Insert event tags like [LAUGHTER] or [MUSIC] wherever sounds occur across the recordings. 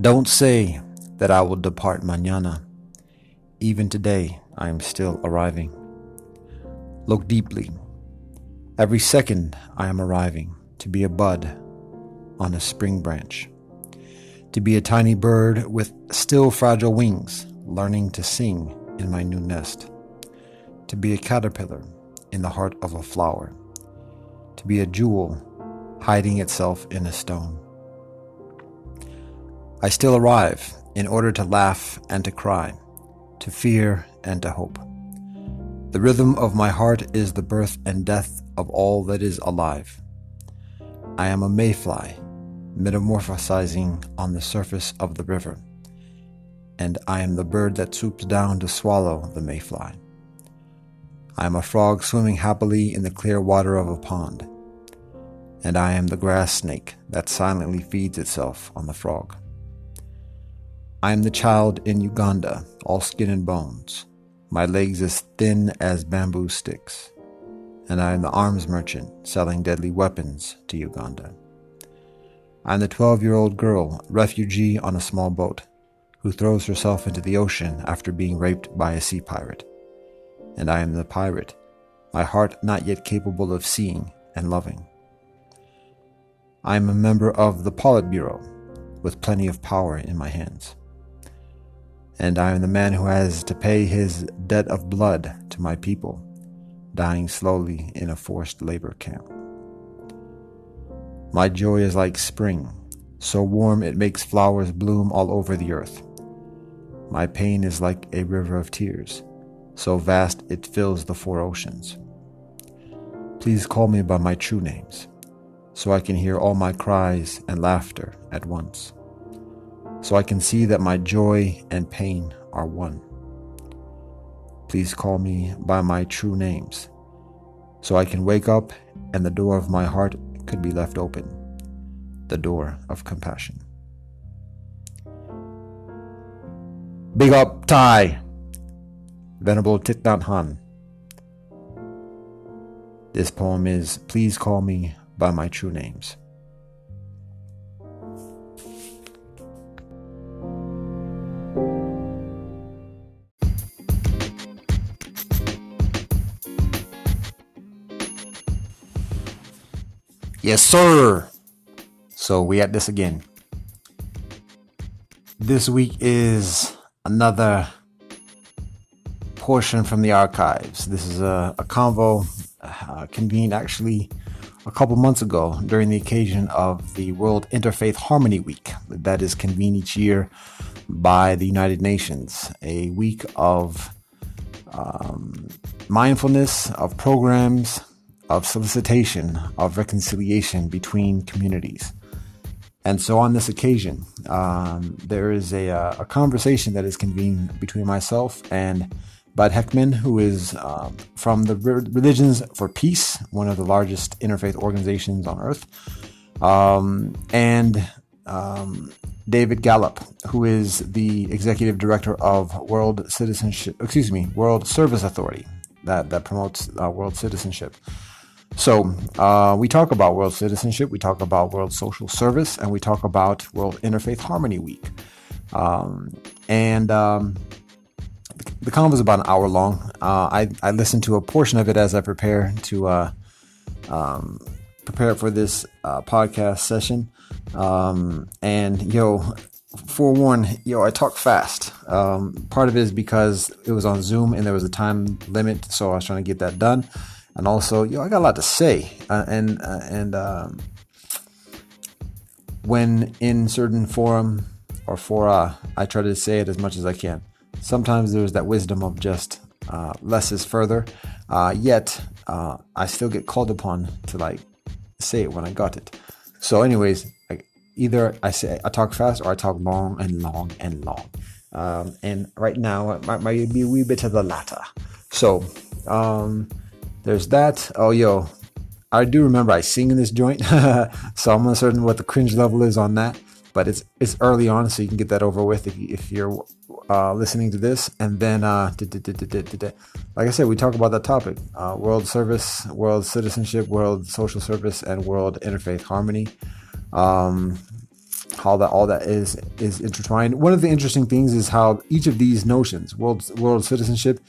Don't say that I will depart mañana. Even today, I am still arriving. Look deeply. Every second, I am arriving to be a bud on a spring branch, to be a tiny bird with still fragile wings, learning to sing in my new nest, to be a caterpillar in the heart of a flower, to be a jewel hiding itself in a stone. I still arrive in order to laugh and to cry, to fear and to hope. The rhythm of my heart is the birth and death of all that is alive. I am a mayfly, metamorphosizing on the surface of the river, and I am the bird that swoops down to swallow the mayfly. I am a frog swimming happily in the clear water of a pond, and I am the grass snake that silently feeds itself on the frog. I am the child in Uganda, all skin and bones, my legs as thin as bamboo sticks, and I am the arms merchant selling deadly weapons to Uganda. I am the 12 year old girl, refugee on a small boat, who throws herself into the ocean after being raped by a sea pirate. And I am the pirate, my heart not yet capable of seeing and loving. I am a member of the Politburo, with plenty of power in my hands and I am the man who has to pay his debt of blood to my people, dying slowly in a forced labor camp. My joy is like spring, so warm it makes flowers bloom all over the earth. My pain is like a river of tears, so vast it fills the four oceans. Please call me by my true names, so I can hear all my cries and laughter at once so I can see that my joy and pain are one. Please call me by my true names, so I can wake up and the door of my heart could be left open the door of compassion. Big up Thay, Venerable Thich Nhat Hanh. This poem is Please Call Me by My True Names. Yes, sir. So we at this again. This week is another portion from the archives. This is a, a convo uh, convened actually a couple months ago during the occasion of the World Interfaith Harmony Week that is convened each year by the United Nations. A week of um, mindfulness, of programs, of solicitation of reconciliation between communities. And so on this occasion, um, there is a, uh, a, conversation that is convened between myself and Bud Heckman, who is um, from the Religions for Peace, one of the largest interfaith organizations on earth, um, and um, David Gallup, who is the executive director of World Citizenship, excuse me, World Service Authority, that that promotes uh, world citizenship. So uh, we talk about world citizenship, we talk about world social service, and we talk about World Interfaith Harmony Week. Um, and um, the convo is about an hour long. Uh, I, I listened to a portion of it as I prepare to uh, um, prepare for this uh, podcast session. Um, and yo, forewarn, yo, I talk fast. Um, part of it is because it was on Zoom and there was a time limit, so I was trying to get that done and also, yo, I got a lot to say, uh, and uh, and um, when in certain forum or fora, I try to say it as much as I can. Sometimes there's that wisdom of just uh, less is further. Uh, yet uh, I still get called upon to like say it when I got it. So, anyways, I, either I say I talk fast or I talk long and long and long. Um, and right now, it might, might be a wee bit of the latter. So, um, there's that. Oh, yo, I do remember I sing in this joint, [LAUGHS] so I'm uncertain what the cringe level is on that. But it's it's early on, so you can get that over with if, you, if you're uh, listening to this. And then, uh, like I said, we talk about that topic: uh, world service, world citizenship, world social service, and world interfaith harmony. Um, how that all that is is intertwined. One of the interesting things is how each of these notions, world world citizenship,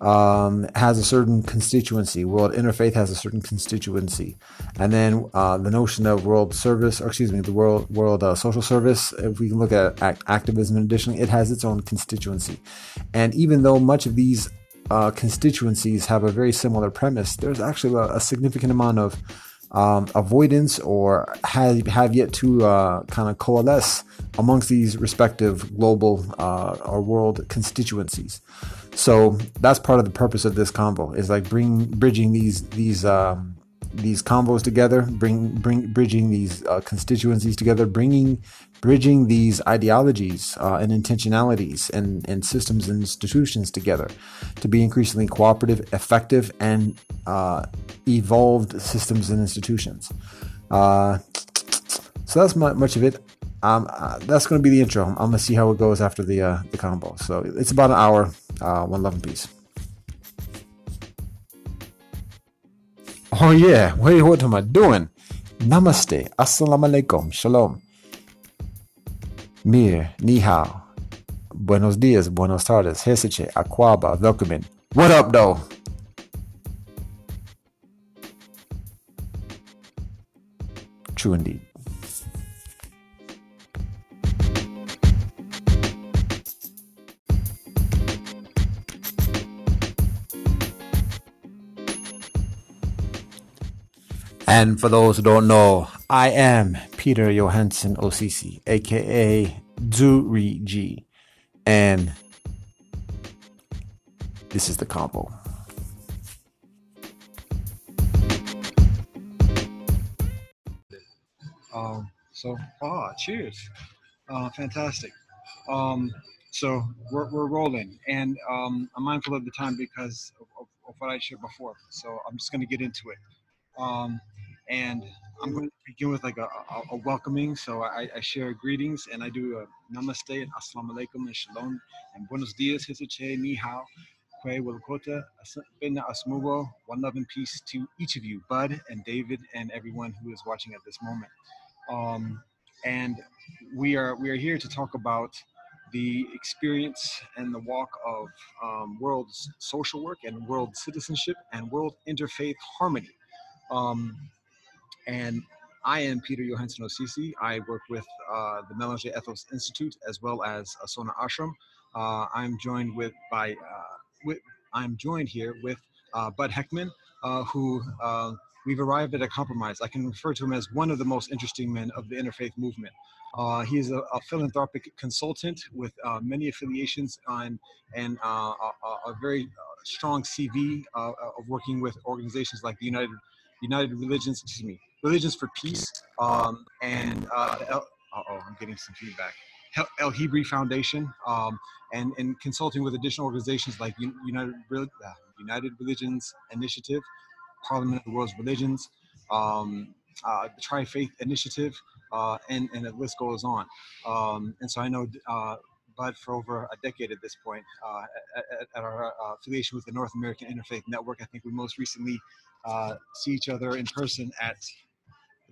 um, has a certain constituency. World interfaith has a certain constituency, and then uh, the notion of world service, or excuse me, the world world uh, social service. If we can look at act- activism, additionally, it has its own constituency. And even though much of these uh, constituencies have a very similar premise, there's actually a, a significant amount of um, avoidance or have, have yet to uh, kind of coalesce amongst these respective global uh, or world constituencies. So that's part of the purpose of this convo is like bring bridging these these um, these combos together, bring bring bridging these uh, constituencies together, bringing bridging these ideologies uh, and intentionalities and, and systems and institutions together to be increasingly cooperative, effective, and uh, evolved systems and institutions. Uh, so that's much of it. Um, uh, that's going to be the intro. I'm going to see how it goes after the uh, the combo. So it's about an hour. Uh, one love and peace. Oh yeah, wait, what am I doing? Namaste, assalamu alaikum, shalom. Mir, ni hao. Buenos dias, buenos tardes, hesiche, aquaba, welcome What up, though? True indeed. And for those who don't know, I am Peter Johansson OCC, aka Zuri G. And this is the combo. Um, so, ah, cheers. Uh, fantastic. Um, so we're, we're rolling, and um, I'm mindful of the time because of, of, of what I shared before. So I'm just going to get into it. Um, and I'm going to begin with like a, a, a welcoming. So I, I, share greetings and I do a namaste and assalamu alaikum and shalom and buenos dias, hisache, ni hao, kwe, wilkota, bena asmubo, one love and peace to each of you, Bud and David and everyone who is watching at this moment. Um, and we are we are here to talk about the experience and the walk of um, world social work and world citizenship and world interfaith harmony. Um, and I am Peter Johansson Osisi. I work with uh, the Melanger Ethos Institute as well as Asona Ashram. Uh, I'm joined with by uh, with, I'm joined here with uh, Bud Heckman, uh, who we've arrived at a compromise. I can refer to him as one of the most interesting men of the interfaith movement. Uh, he is a, a, philanthropic consultant with uh, many affiliations on, and uh, a, a, very strong CV of working with organizations like the United United Religions, excuse me, Religions for Peace, um, and uh, oh, I'm getting some feedback. El-Hibri Foundation, um, and, and consulting with additional organizations like United, uh, United Religions Initiative, Parliament of the World's Religions, um, uh, the Tri Faith Initiative, uh, and, and the list goes on. Um, and so I know uh, Bud for over a decade at this point uh, at, at, our uh, affiliation with the North American Interfaith Network. I think we most recently uh, see each other in person at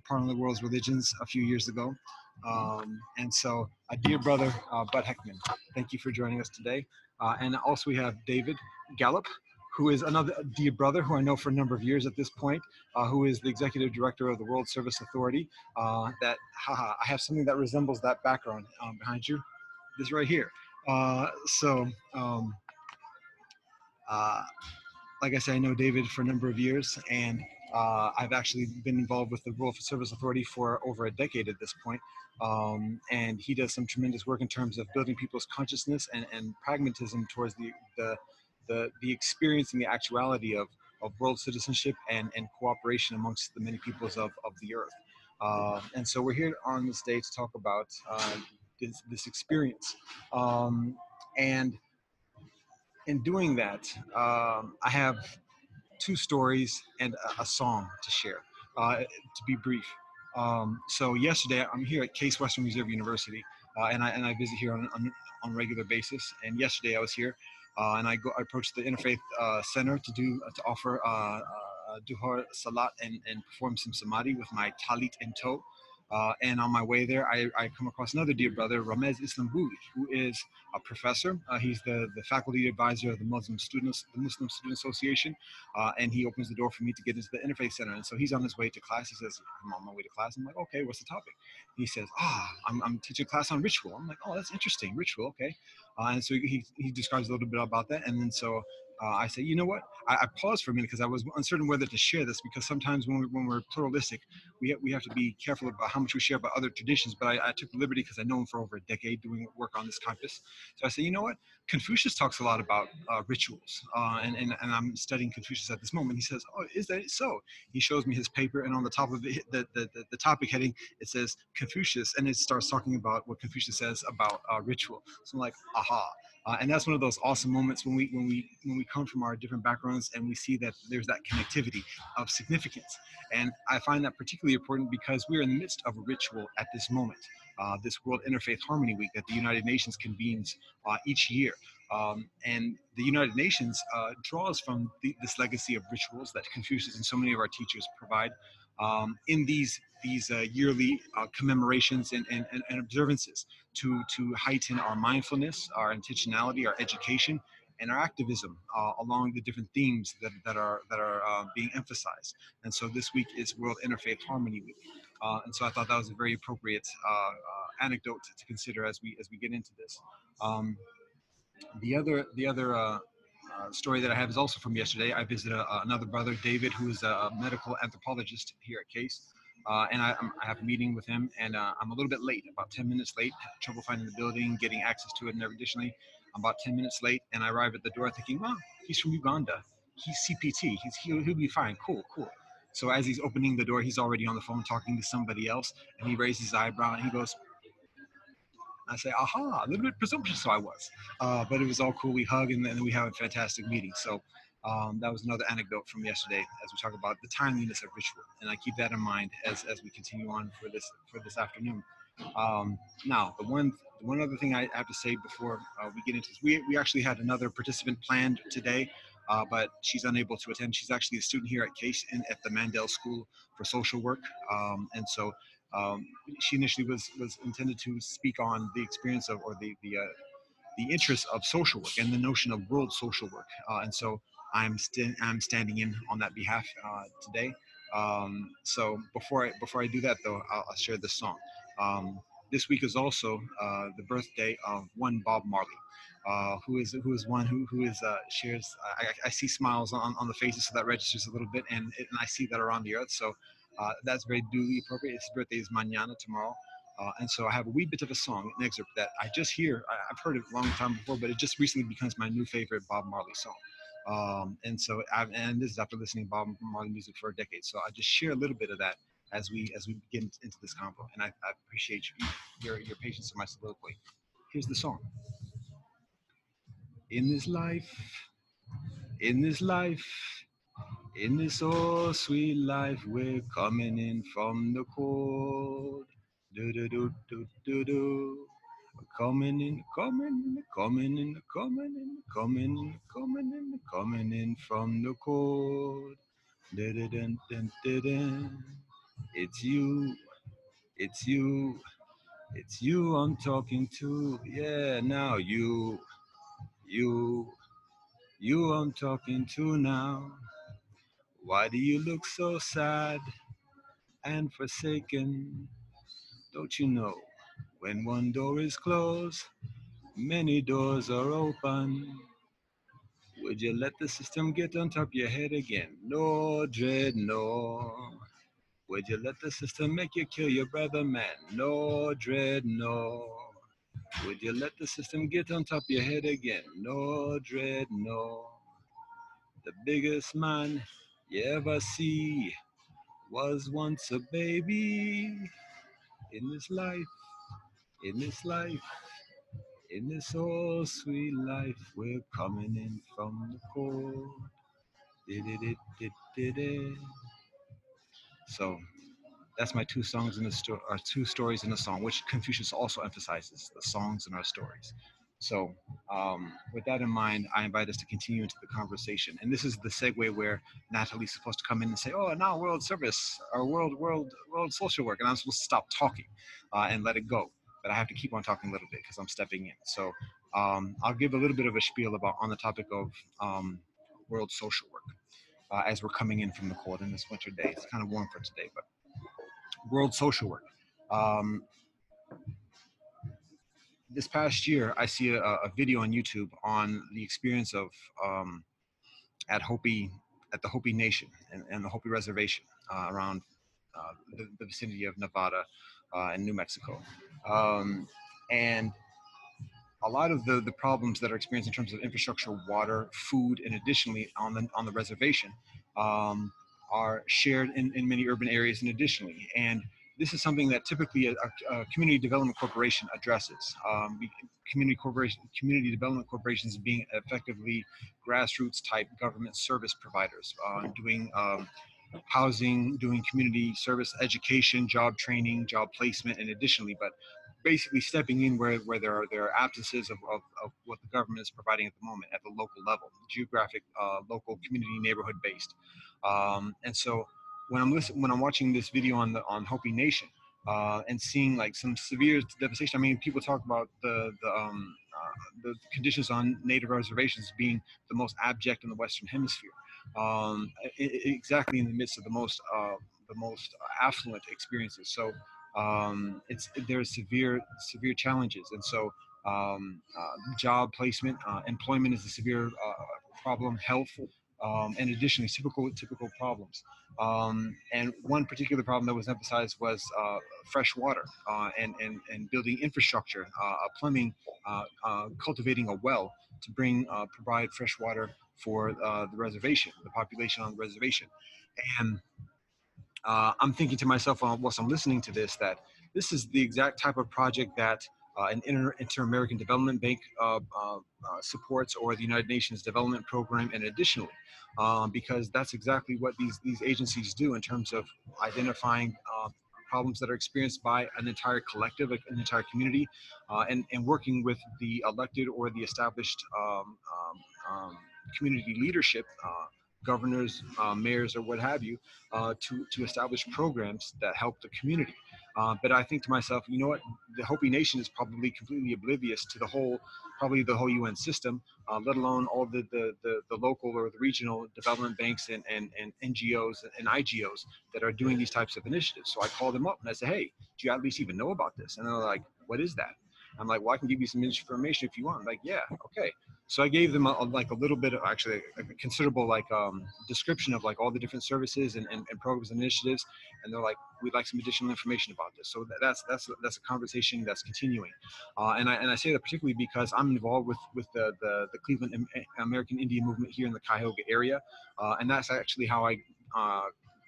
Parliament of the World's Religions a few years ago. Um, and so, a dear brother, uh, Bud Heckman, thank you for joining us today. Uh, and also, we have David Gallup, who is another dear brother who I know for a number of years at this point, uh, who is the executive director of the World Service Authority. Uh, that, haha, I have something that resembles that background um, behind you, this right here. Uh, so, um, uh, like I said, I know David for a number of years, and uh, I've actually been involved with the World Service Authority for over a decade at this point. Um, and he does some tremendous work in terms of building people's consciousness and, and pragmatism towards the, the, the, the, experience and the actuality of, of world citizenship and, and cooperation amongst the many peoples of, of the earth. Uh, and so we're here on this day to talk about uh, this, this experience. Um, and in doing that, um, I have two stories and a, a song to share. Uh, to be brief, um, so yesterday I'm here at Case Western Reserve University, uh, and I and I visit here on on, on regular basis. And yesterday I was here, uh, and I go I approached the Interfaith uh, Center to do to offer uh, uh, duhur salat and and perform some samadhi with my talit in tow. Uh, and on my way there, I, I, come across another dear brother, Ramez Islambouli, who is a professor. Uh, he's the, the faculty advisor of the Muslim Students, the Muslim Student Association, uh, and he opens the door for me to get into the Interfaith Center. And so he's on his way to class. He says, "I'm on my way to class." I'm like, "Okay, what's the topic?" He says, "Ah, I'm, I'm teaching a class on ritual." I'm like, "Oh, that's interesting, ritual, okay." Uh, and so he, he describes a little bit about that, and then so uh, I say, you know what? I, I paused for a minute because I was uncertain whether to share this because sometimes when, we, when we're pluralistic, we have, we have to be careful about how much we share about other traditions. But I, I took the liberty because I know him for over a decade doing work on this campus. So I said, you know what? Confucius talks a lot about uh, rituals, uh, and, and, and I'm studying Confucius at this moment. He says, oh, is that so? He shows me his paper, and on the top of it, the, the, the, the topic heading, it says Confucius, and it starts talking about what Confucius says about uh, ritual. So I'm like, aha. Uh, and that's one of those awesome moments when we when we when we come from our different backgrounds and we see that there's that connectivity of significance. And I find that particularly important because we're in the midst of a ritual at this moment, uh, this World Interfaith Harmony Week that the United Nations convenes uh, each year. Um, and the United Nations uh, draws from the, this legacy of rituals that Confucius and so many of our teachers provide um, in these these uh, yearly uh, commemorations and, and, and, observances to, to heighten our mindfulness, our intentionality, our education, and our activism uh, along the different themes that, that are that are uh, being emphasized. And so this week is World Interfaith Harmony Week, uh, and so I thought that was a very appropriate uh, anecdote to, to, consider as we as we get into this. Um, the other the other uh, story that I have is also from yesterday. I visited uh, another brother, David, who is a medical anthropologist here at Case. Uh, and I, I, have a meeting with him, and uh, I'm a little bit late, about 10 minutes late. Trouble finding the building, getting access to it, and additionally, I'm about 10 minutes late, and I arrive at the door thinking, "Well, he's from Uganda. He's CPT. He's he'll, he'll be fine. Cool, cool." So as he's opening the door, he's already on the phone talking to somebody else, and he raises his eyebrow and he goes, I say, aha, a little bit presumptuous, so [LAUGHS] I was. Uh, but it was all cool. We hug and then we have a fantastic meeting. So um, that was another anecdote from yesterday as we talk about the timeliness of ritual. And I keep that in mind as, as we continue on for this, for this afternoon. Um, now, the one, the one other thing I have to say before uh, we get into this, we, we actually had another participant planned today. Uh, but she's unable to attend. She's actually a student here at Case in, at the Mandel School for Social Work, um, and so um, she initially was was intended to speak on the experience of or the the uh, the interest of social work and the notion of world social work. Uh, and so I'm st- I'm standing in on that behalf uh, today. Um, so before I before I do that though, I'll, I'll share this song. Um, this week is also uh, the birthday of one Bob Marley. Uh, who is who is one who who is uh, shares. I, I, see smiles on, on the faces, so that registers a little bit, and, and I see that around the earth. So uh, that's very duly appropriate. His birthday is mañana, tomorrow. Uh, and so I have a wee bit of a song, an excerpt that I just hear. I, have heard it a long time before, but it just recently becomes my new favorite Bob Marley song. Um, and so, I've, and this is after listening to Bob Marley music for a decade. So I just share a little bit of that as we as we get into this convo. And I, I appreciate you, your your patience in my soliloquy. Here's the song. In this life, in this life, in this oh sweet life, we're coming in from the cold. Do do do do do do. Coming in, coming in, coming in, coming in, coming in, coming in, coming in from the cold. It's you, it's you, it's you I'm talking to. Yeah, now you, you, you I'm talking to now. Why do you look so sad and forsaken? Don't you know when one door is closed, many doors are open? Would you let the system get on top of your head again? No, dread, no. Would you let the system make you kill your brother, man? No, dread, no. Would you let the system get on top of your head again? No, dread, no. The biggest man you ever see was once a baby in this life, in this life, in this oh sweet life, we're coming in from the cold. So that's my two songs in the story, or two stories in a song, which Confucius also emphasizes the songs and our stories. So, um, with that in mind, I invite us to continue into the conversation. And this is the segue where Natalie's supposed to come in and say, "Oh, now world service or world world world social work," and I'm supposed to stop talking uh, and let it go. But I have to keep on talking a little bit because I'm stepping in. So, um, I'll give a little bit of a spiel about on the topic of um, world social work uh, as we're coming in from the cold in this winter day. It's kind of warm for today, but world social work. Um, this past year, I see a, a, video on YouTube on the experience of um, at Hopi, at the Hopi Nation and, and the Hopi Reservation uh, around uh, the, the, vicinity of Nevada uh, and New Mexico. Um, and a lot of the, the problems that are experienced in terms of infrastructure, water, food, and additionally on the, on the reservation um, are shared in, in many urban areas and additionally. And this is something that typically a, a community development corporation addresses. Um, community corporation, community development corporations being effectively grassroots type government service providers, uh, doing um, housing, doing community service, education, job training, job placement, and additionally, but basically stepping in where, where there are there are absences of, of, of what the government is providing at the moment at the local level, geographic, uh, local, community, neighborhood based, um, and so when I'm listening, when I'm watching this video on the on Hopi Nation uh, and seeing like some severe devastation. I mean, people talk about the the um, uh, the conditions on native reservations being the most abject in the Western Hemisphere. Um, exactly in the midst of the most uh, the most affluent experiences. So um, it's there's severe severe challenges, and so um, uh, job placement, uh, employment is a severe uh, problem. Health, um, and additionally typical typical problems. Um, and one particular problem that was emphasized was uh, fresh water uh, and, and, and building infrastructure, plumbing, cultivating a well to bring provide fresh water for the reservation, the population on the reservation. And I'm thinking to myself whilst I'm listening to this that this is the exact type of project that uh, an Inter- Inter-American Development Bank uh, uh, supports or the United Nations Development Program, and additionally, um, because that's exactly what these these agencies do in terms of identifying problems that are experienced by an entire collective, an entire community, uh, and, and working with the elected or the established um, um, um community leadership, uh, governors, uh, mayors, or what have you, to, to establish programs that help the community. Uh, but I think to myself, you know what? The Hopi Nation is probably completely oblivious to the whole, probably the whole UN system, uh, let alone all the, the, the, the, local or the regional development banks and, and, and NGOs and IGOs that are doing these types of initiatives. So I called them up and I said, hey, do you at least even know about this? And they're like, what is that? I'm like, well, I can give you some information if you want. I'm like, yeah, okay. So I gave them a, like a little bit of actually a, considerable like um, description of like all the different services and, and, and, programs and initiatives, and they're like, we'd like some additional information about this. So that's that's that's a conversation that's continuing, uh, and I and I say that particularly because I'm involved with with the the, the Cleveland American Indian movement here in the Cuyahoga area, uh, and that's actually how I uh,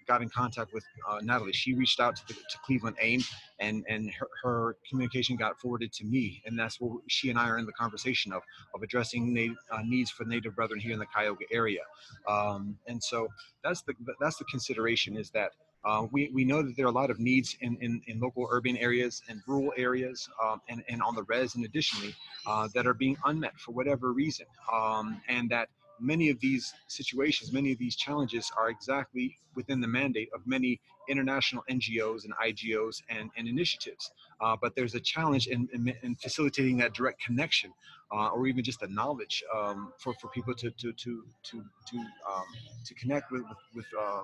got in contact with uh, Natalie. She reached out to, the, to Cleveland AIM, and and her, her, communication got forwarded to me, and that's what she and I are in the conversation of of addressing uh, needs for Native brethren here in the Cuyahoga area. Um, and so that's the that's the consideration is that. Uh, we, we know that there are a lot of needs in, in, in local urban areas and rural areas um, and, and on the res and additionally uh, that are being unmet for whatever reason um, and that many of these situations, many of these challenges are exactly within the mandate of many international NGOs and IGOs and, and initiatives. Uh, but there's a challenge in, in, in facilitating that direct connection uh, or even just the knowledge um, for, for people to, to, to, to, to, um, to connect with, with, uh,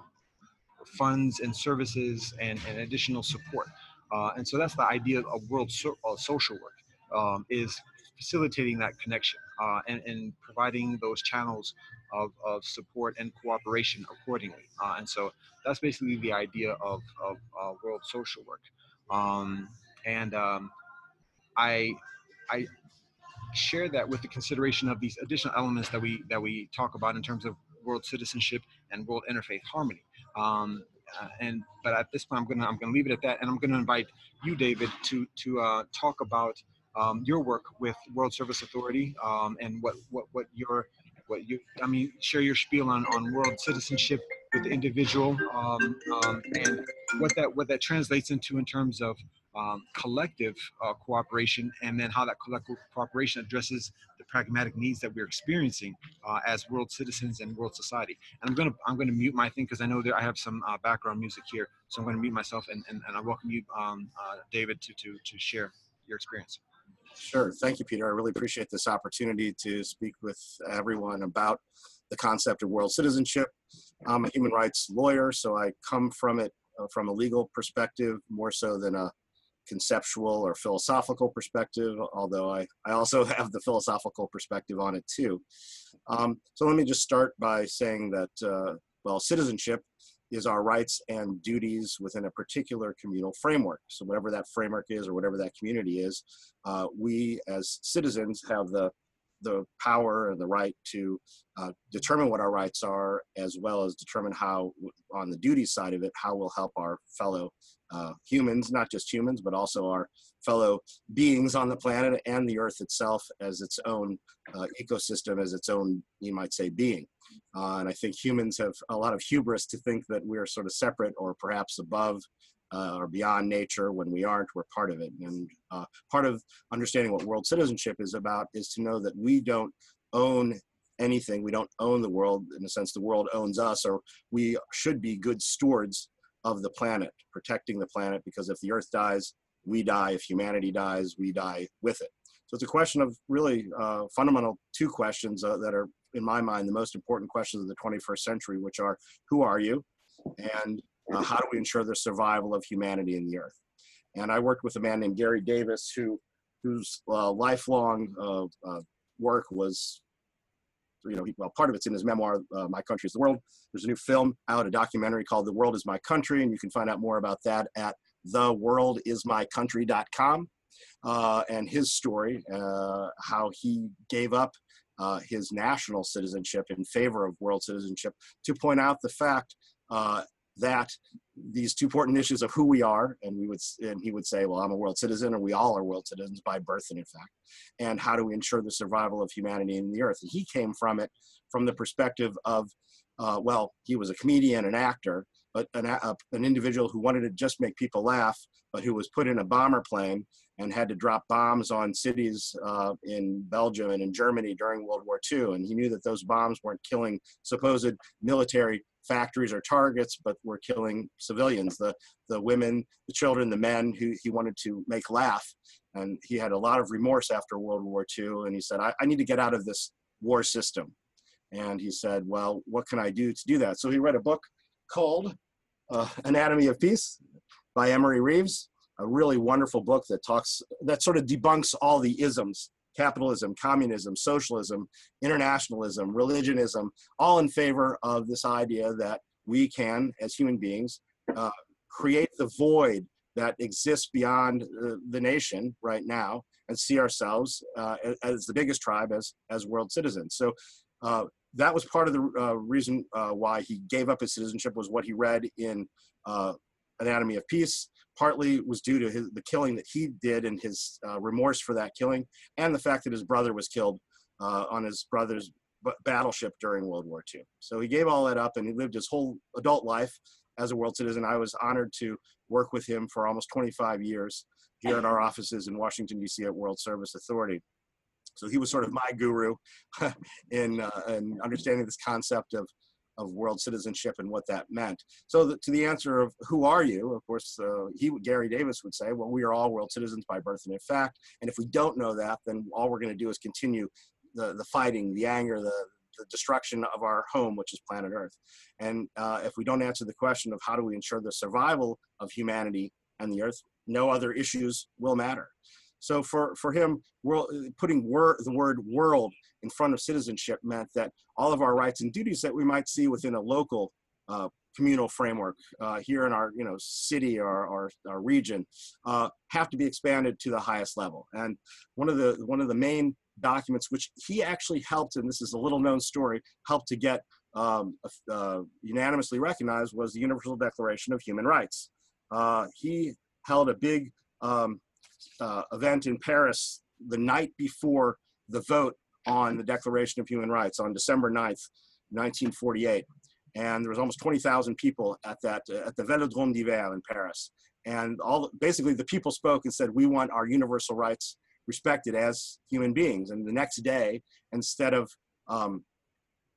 funds and services and, and additional support. Uh, and so that's the idea of world so, social work um, is facilitating that connection uh, and, and, providing those channels of, of support and cooperation accordingly. Uh, and so that's basically the idea of, of uh, world social work. Um, and um, I, I share that with the consideration of these additional elements that we that we talk about in terms of world citizenship and world interfaith harmony. Um, uh, and but at this point, I'm gonna I'm gonna leave it at that, and I'm gonna invite you, David, to to uh, talk about um, your work with World Service Authority um, and what, what, what your, what you, I mean, share your spiel on, on world citizenship with the individual um, um, and what that, what that translates into in terms of um, collective uh, cooperation, and then how that collective cooperation addresses the pragmatic needs that we're experiencing uh, as world citizens and world society. And I'm gonna I'm gonna mute my thing because I know that I have some uh, background music here, so I'm gonna mute myself and, and, and I welcome you, um, uh, David, to, to to share your experience. Sure. Thank you, Peter. I really appreciate this opportunity to speak with everyone about the concept of world citizenship. I'm a human rights lawyer, so I come from it uh, from a legal perspective more so than a conceptual or philosophical perspective, although I, I also [LAUGHS] have the philosophical perspective on it too. Um, so let me just start by saying that, uh, well, citizenship is our rights and duties within a particular communal framework. So whatever that framework is or whatever that community is, uh, we as citizens have the the power and the right to uh, determine what our rights are, as well as determine how, on the duty side of it, how we'll help our fellow uh, humans, not just humans, but also our fellow beings on the planet and the earth itself as its own uh, ecosystem, as its own, you might say, being. Uh, and I think humans have a lot of hubris to think that we're sort of separate or perhaps above uh, or beyond nature when we aren't we're part of it. And uh, part of understanding what world citizenship is about is to know that we don't own anything. We don't own the world in the sense the world owns us or we should be good stewards of the planet protecting the planet because if the earth dies we die. If humanity dies we die with it. So it's a question of really uh, fundamental two questions uh, that are in my mind the most important questions of the 21st century which are who are you? And uh, how do we ensure the survival of humanity in the earth? And I worked with a man named Garry Davis, who whose uh, lifelong uh, uh work was, you know, he, well, part of it's in his memoir, uh, "My Country Is the World." There's a new film out, a documentary called "The World Is My Country," and you can find out more about that at theworldismycountry.com. Uh, and his story, how he gave up uh, his national citizenship in favor of world citizenship to point out the fact uh, that these two important issues of who we are, and we would, and he would say, well, I'm a world citizen, or we all are world citizens by birth, and in fact, and how do we ensure the survival of humanity in the earth? And he came from it from the perspective of, uh, well, he was a comedian, an actor, but an, an individual who wanted to just make people laugh, but who was put in a bomber plane and had to drop bombs on cities uh, in Belgium and in Germany during World War II. And he knew that those bombs weren't killing supposed military factories or targets, but were killing civilians, the, the women, the children, the men who he wanted to make laugh. And he had a lot of remorse after World War II. And he said, I, I need to get out of this war system. And he said, well, what can I do to do that? So he read a book called uh, Anatomy of Peace by Emery Reves, a really wonderful book that talks, that sort of debunks all the isms capitalism, communism, socialism, internationalism, religionism, all in favor of this idea that we can, as human beings, uh, create the void that exists beyond uh, the nation right now and see ourselves uh, as the biggest tribe as, as world citizens. So uh, that was part of the uh, reason uh, why he gave up his citizenship was what he read in Anatomy of Peace partly was due to his, the killing that he did and his uh, remorse for that killing, and the fact that his brother was killed uh, on his brother's b- battleship during World War II. So he gave all that up and he lived his whole adult life as a world citizen. I was honored to work with him for almost 25 years here at our offices in Washington, D.C. at World Service Authority. So he was sort of my guru [LAUGHS] in, uh, in understanding this concept of of world citizenship and what that meant. So the, to the answer of who are you, of course, uh, he Garry Davis would say, well, we are all world citizens by birth and in fact. And if we don't know that, then all we're going to do is continue the the fighting, the anger, the the destruction of our home, which is planet Earth. And uh, if we don't answer the question of how do we ensure the survival of humanity and the Earth, no other issues will matter. So for, for him, world, putting wor- the word world in front of citizenship meant that all of our rights and duties that we might see within a local uh, communal framework uh, here in our you know city or our, our region uh, have to be expanded to the highest level. And one of the one of the main documents which he actually helped, and this is a little known story, helped to get um, uh, unanimously recognized was the Universal Declaration of Human Rights. Uh, he held a big um, uh, event in Paris the night before the vote on the Declaration of Human Rights on December 9th, 1948. And there was almost 20,000 people at that uh, at the Velodrome d'Hiver in Paris. and all basically the people spoke and said we want our universal rights respected as human beings. And the next day, instead of um,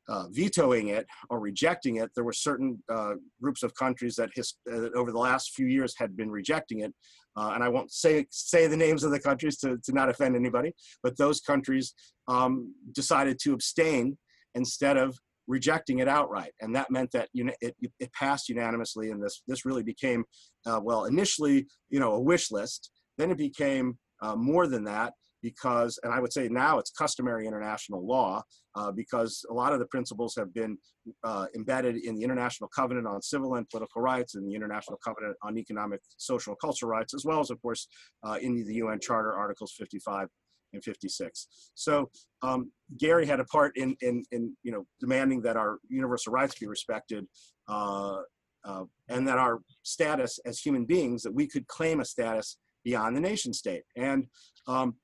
uh, vetoing it or rejecting it, there were certain uh, groups of countries that his, uh, over the last few years had been rejecting it. Uh, and I won't say say the names of the countries to, to not offend anybody, but those countries um, decided to abstain instead of rejecting it outright. And that meant that you know, it, it passed unanimously, and this this really became uh, well initially you know a wish list. Then it became uh, more than that because, and I would say now it's customary international law uh, because a lot of the principles have been uh, embedded in the International Covenant on Civil and Political Rights and the International Covenant on Economic, Social, and Cultural Rights, as well as, of course, uh, in the UN Charter, Articles 55 and 56. So um, Garry had a part in, in, in, you know, demanding that our universal rights be respected uh, uh, and that our status as human beings, that we could claim a status beyond the nation state. And um,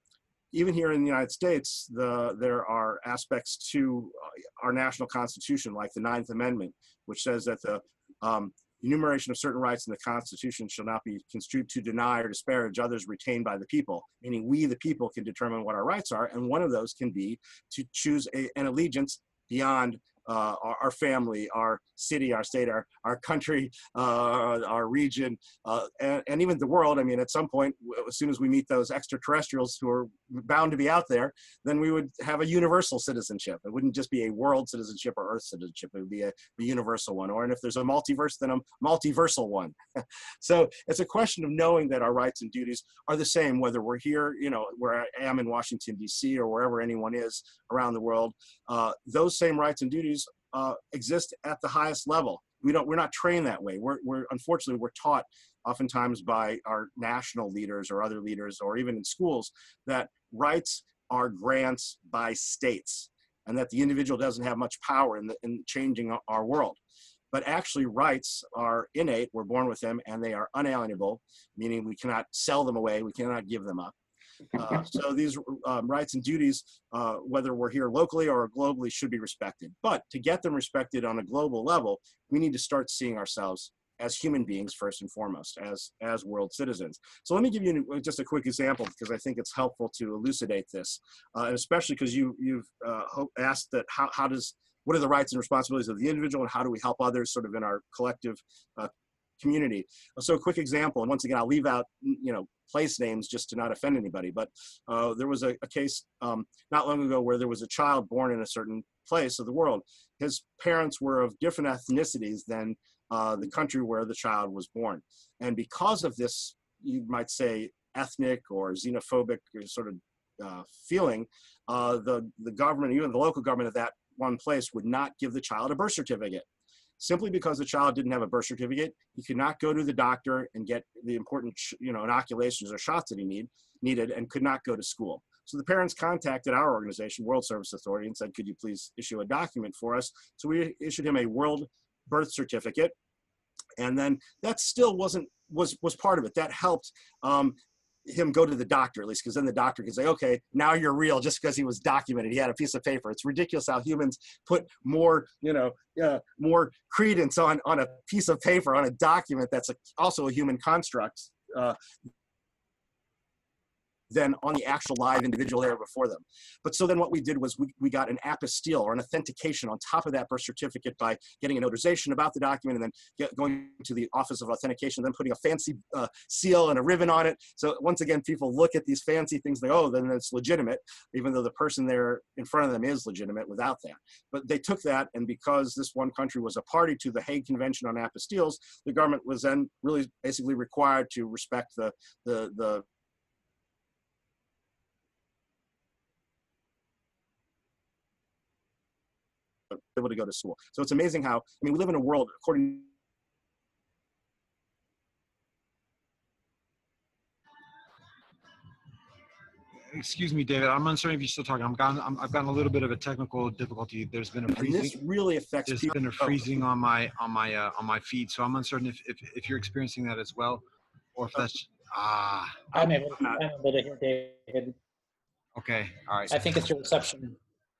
even here in the United States, the, there are aspects to uh, our national constitution, like the Ninth Amendment, which says that the um, enumeration of certain rights in the Constitution shall not be construed to deny or disparage others retained by the people, meaning we, the people, can determine what our rights are, and one of those can be to choose a, an allegiance beyond uh, our, our, family, our city, our state, our, our country, [LAUGHS] uh, our region, uh, and, and, even the world. I mean, at some point, as soon as we meet those extraterrestrials who are bound to be out there, then we would have a universal citizenship. It wouldn't just be a world citizenship or Earth citizenship. It would be a, a universal one. Or and if there's a multiverse, then a multiversal one. [LAUGHS] so it's a question of knowing that our rights and duties are the same, whether we're here, you know, where I am in Washington, D.C., or wherever anyone is around the world. Uh, those same rights and duties uh, exist at the highest level. We don't, we're not trained that way. We're, we're, unfortunately, we're taught oftentimes by our national leaders or other leaders or even in schools that rights are grants by states and that the individual doesn't have much power in, the, in changing our world. But actually, rights are innate, we're born with them, and they are unalienable, meaning we cannot sell them away, we cannot give them up. Uh, so these um, rights and duties, uh, whether we're here locally or globally, should be respected. But to get them respected on a global level, we need to start seeing ourselves as human beings first and foremost, as as world citizens. So let me give you just a quick example because I think it's helpful to elucidate this, uh, and especially because you you've uh, asked that how how does what are the rights and responsibilities of the individual and how do we help others sort of in our collective uh, community. So a quick example, and once again, I'll leave out, you know, place names just to not offend anybody, but uh, there was a, a case um, not long ago where there was a child born in a certain place of the world. His parents were of different ethnicities than uh, the country where the child was born. And because of this, you might say, ethnic or xenophobic sort of uh, feeling, uh, the, the government, even the local government of that one place would not give the child a birth certificate simply because the child didn't have a birth certificate. He could not go to the doctor and get the important, you know, inoculations or shots that he need, needed and could not go to school. So the parents contacted our organization, World Service Authority, and said, could you please issue a document for us? So we issued him a world birth certificate. And then that still wasn't was was part of it. That helped um, him go to the doctor at least because then the doctor can say okay now you're real just because he was documented. He had a piece of paper. It's ridiculous how humans put more you know uh, more credence on on a piece of paper on a document that's a, also a human construct uh, than on the actual live individual there before them. But so then what we did was we, we got an apostille or an authentication on top of that birth certificate by getting a notarization about the document and then get, going to the Office of Authentication, then putting a fancy uh, seal and a ribbon on it. So once again, people look at these fancy things, they go, oh, then it's legitimate, even though the person there in front of them is legitimate without that. But they took that, and because this one country was a party to the Hague Convention on Apostilles, the government was then really basically required to respect the the the able to go to school. So it's amazing how, I mean, we live in a world, according excuse me, David. I'm uncertain if you're still talking. I'm gone. i have gotten a little bit of a technical difficulty. There's been a freezing. And this really affects. There's people. been a freezing on my on my uh, on my feed, so I'm uncertain if, if if you're experiencing that as well, or if that's ah. I'm able, I'm able to hear David. Okay. All right. I think it's your reception.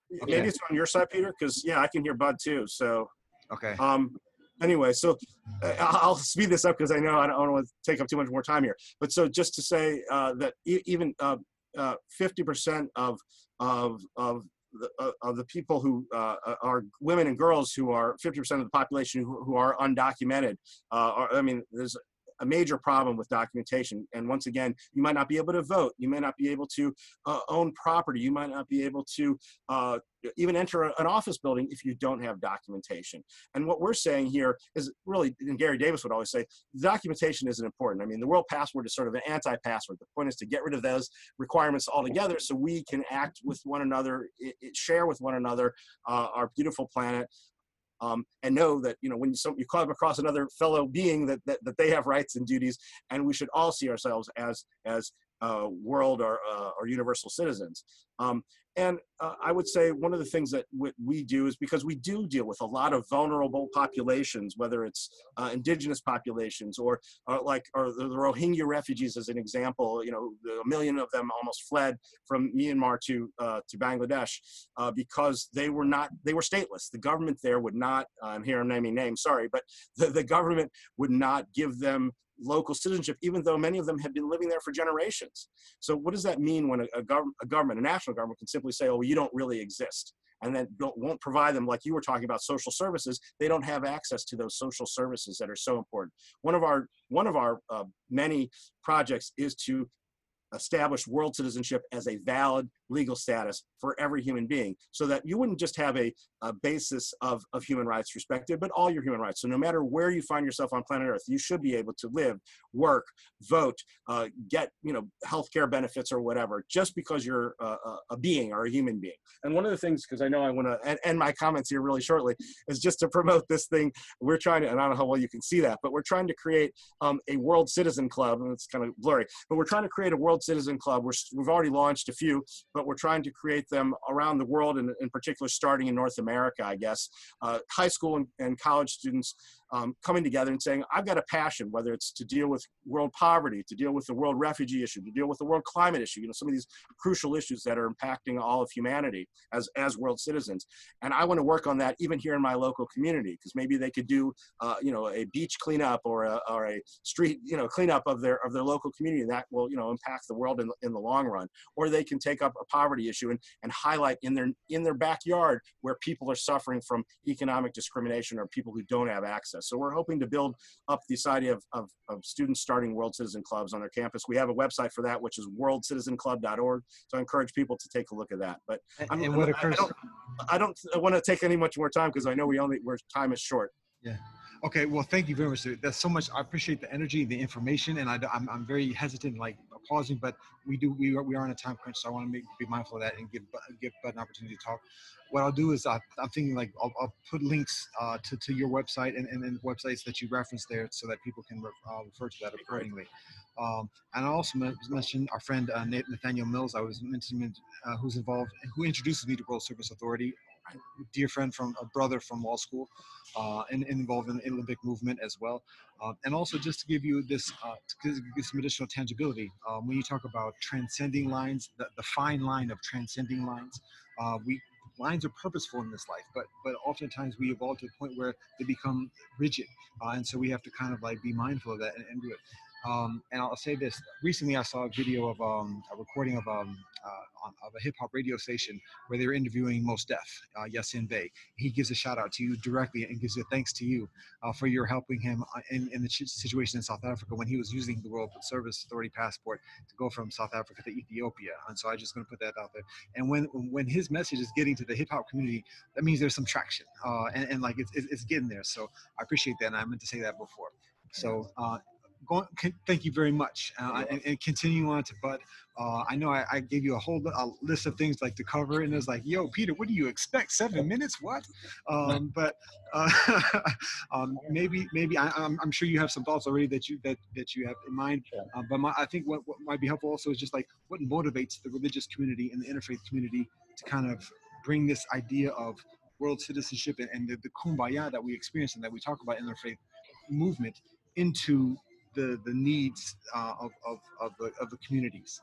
Maybe it's on your side, Peter, because yeah, I can hear Bud too. So okay. Um, anyway, so uh, I'll speed this up because I know I don't, want to take up too much more time here. But so just to say uh, that e- even uh, uh, 50% of of of the, uh, of the people who uh, are women and girls who are 50% of the population who, who are undocumented. Uh, are, I mean, there's a major problem with documentation. And once again, you might not be able to vote. You may not be able to uh, own property. You might not be able to uh, even enter an office building if you don't have documentation. And what we're saying here is really, and Garry Davis would always say, documentation isn't important. I mean, the world password is sort of an anti-password. The point is to get rid of those requirements altogether so we can act with one another, it, it, share with one another uh, our beautiful planet, um, and know that you know when you, so, you come across another fellow being that, that, that they have rights and duties and we should all see ourselves as as uh, world or, uh, or universal citizens. Um, and uh, I would say one of the things that we do is because we do deal with a lot of vulnerable populations, whether it's uh, indigenous populations or, or like or the Rohingya refugees, as an example. You know, a million of them almost fled from Myanmar to uh, to Bangladesh uh, because they were not they were stateless. The government there would not. I'm here I'm naming names. Sorry, but the, the government would not give them local citizenship, even though many of them have been living there for generations. So what does that mean when a, a, gov- a government, a national government can simply say, oh, well, you don't really exist? and then won't provide them like you were talking about social services they don't have access to those social services that are so important one of our one of our uh, many projects is to establish world citizenship as a valid legal status for every human being so that you wouldn't just have a, a, basis of, of human rights respected, but all your human rights. So no matter where you find yourself on planet Earth, you should be able to live, work, vote, uh, get you know healthcare benefits or whatever, just because you're a, a being or a human being. And one of the things, because I know I want to end my comments here really shortly, is just to promote this thing. We're trying to, and I don't know how well you can see that, but we're trying to create um, a World Citizen Club, and it's kind of blurry, but we're trying to create a World Citizen Club. We're, we've already launched a few, but we're trying to create them around the world, and in particular, starting in North America, I guess. Uh, high school and, and college students um, coming together and saying, I've got a passion, whether it's to deal with world poverty, to deal with the world refugee issue, to deal with the world climate issue, you know, some of these crucial issues that are impacting all of humanity as, as world citizens. And I want to work on that even here in my local community, because maybe they could do, uh, you know, a beach cleanup or a, or a street, you know, cleanup of their, of their local community. And that will, you know, impact the world in, in the long run. Or they can take up a poverty issue and, and highlight in their, in their backyard where people are suffering from economic discrimination or people who don't have access. So we're hoping to build up this idea of, of, of, students starting World Citizen Clubs on their campus. We have a website for that, which is worldcitizenclub.org. So I encourage people to take a look at that. But and, and what occurs, I don't, I don't want to take any much more time because I know we only, where time is short. Yeah. Okay. Well, thank you very much. That's so much. I appreciate the energy, the information, and I, I'm, I'm very hesitant, like pausing, but we do we are, we are on a time crunch, so I want to make, be mindful of that and give give Bud an opportunity to talk. What I'll do is I, am thinking like I'll, I'll put links uh, to to your website and, and, and websites that you reference there, so that people can re- uh, refer to that accordingly. Um, and I also mentioned our friend uh, Nathaniel Mills. I was mentioning uh, who's involved, who introduces me to World Service Authority dear friend from a brother from law school uh, and, and, involved in the Olympic movement as well. Uh, and also just to give you this, uh, give some additional tangibility, um, when you talk about transcending lines, the, the fine line of transcending lines, uh, we lines are purposeful in this life, but but oftentimes we evolve to a point where they become rigid, uh, and so we have to kind of like be mindful of that and, and do it. Um, and I'll say this: recently, I saw a video of um, a recording of um, uh, of a hip hop radio station where they were interviewing Mos Def, uh, Yasiin Bey. He gives a shout out to you directly and gives a thanks to you uh, for your helping him uh, in, in the situation in South Africa when he was using the World Service Authority passport to go from South Africa to Ethiopia. And so I'm just going to put that out there. And when when his message is getting to the hip hop community, that means there's some traction uh, and, and like it's, it's getting there. So I appreciate that, and I meant to say that before. So uh, going, thank you very much. Uh, and, and, continue on to Bud. Uh, I know I, I, gave you a whole a list of things like to cover, and it's like, yo, Peter, what do you expect? Seven minutes? What? Um, but uh, [LAUGHS] um, maybe, maybe I, am sure you have some thoughts already that you that that you have in mind. Uh, but my, I think what, what might be helpful also is just like what motivates the religious community and the interfaith community to kind of bring this idea of world citizenship and, and the, the kumbaya that we experience and that we talk about in the faith movement into the the needs uh, of, of, of, the, of the communities.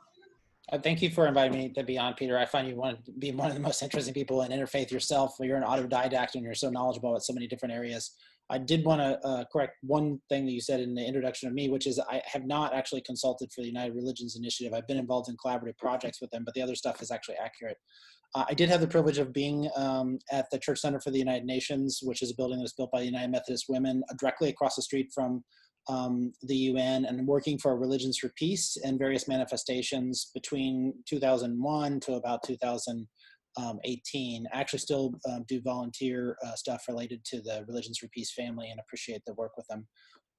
Uh, thank you for inviting me to be on, Peter. I find you one be one of the most interesting people in interfaith yourself. You're an autodidact and you're so knowledgeable about so many different areas. I did want to uh, correct one thing that you said in the introduction of me, which is I have not actually consulted for the United Religions Initiative. I've been involved in collaborative projects with them, but the other stuff is actually accurate. Uh, I did have the privilege of being um, at the Church Center for the United Nations, which is a building that was built by the United Methodist Women, uh, directly across the street from um, the UN, and working for Religions for Peace and various manifestations between 2001 to about 2000 um, 18. I actually still um, do volunteer uh, stuff related to the Religions for Peace family and appreciate the work with them.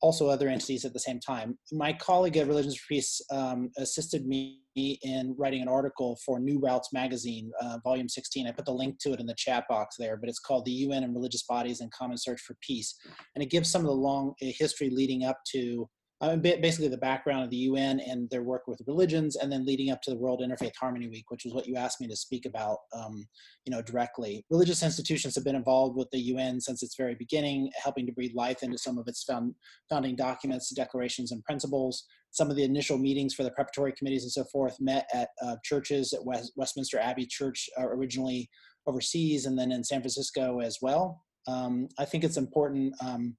Also, other entities at the same time. My colleague at Religions for Peace um, assisted me in writing an article for New Routes magazine, uh, volume 16. I put the link to it in the chat box there, but it's called The UN and Religious Bodies in Common Search for Peace. And it gives some of the long uh, history leading up to basically the background of the UN and their work with religions, and then leading up to the World Interfaith Harmony Week, which is what you asked me to speak about, um, you know, directly. Religious institutions have been involved with the UN since its very beginning, helping to breathe life into some of its found, founding documents, declarations, and principles. Some of the initial meetings for the preparatory committees and so forth met at uh, churches at West, Westminster Abbey Church, uh, originally overseas, and then in San Francisco as well. Um, I think it's important. Um,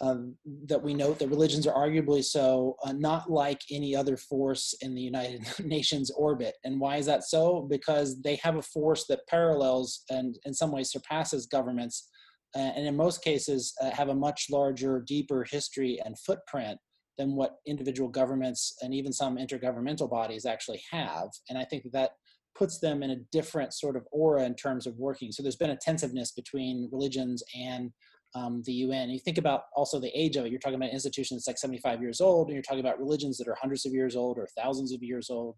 that we note that religions are arguably so uh, not like any other force in the United [LAUGHS] Nations orbit. And why is that so? Because they have a force that parallels and in some ways surpasses governments, uh, and in most cases uh, have a much larger, deeper history and footprint than what individual governments and even some intergovernmental bodies actually have. And I think that, that puts them in a different sort of aura in terms of working. So there's been a tensiveness between religions and um, the UN. You think about also the age of it. You're talking about institutions like 75 years old, and you're talking about religions that are hundreds of years old or thousands of years old.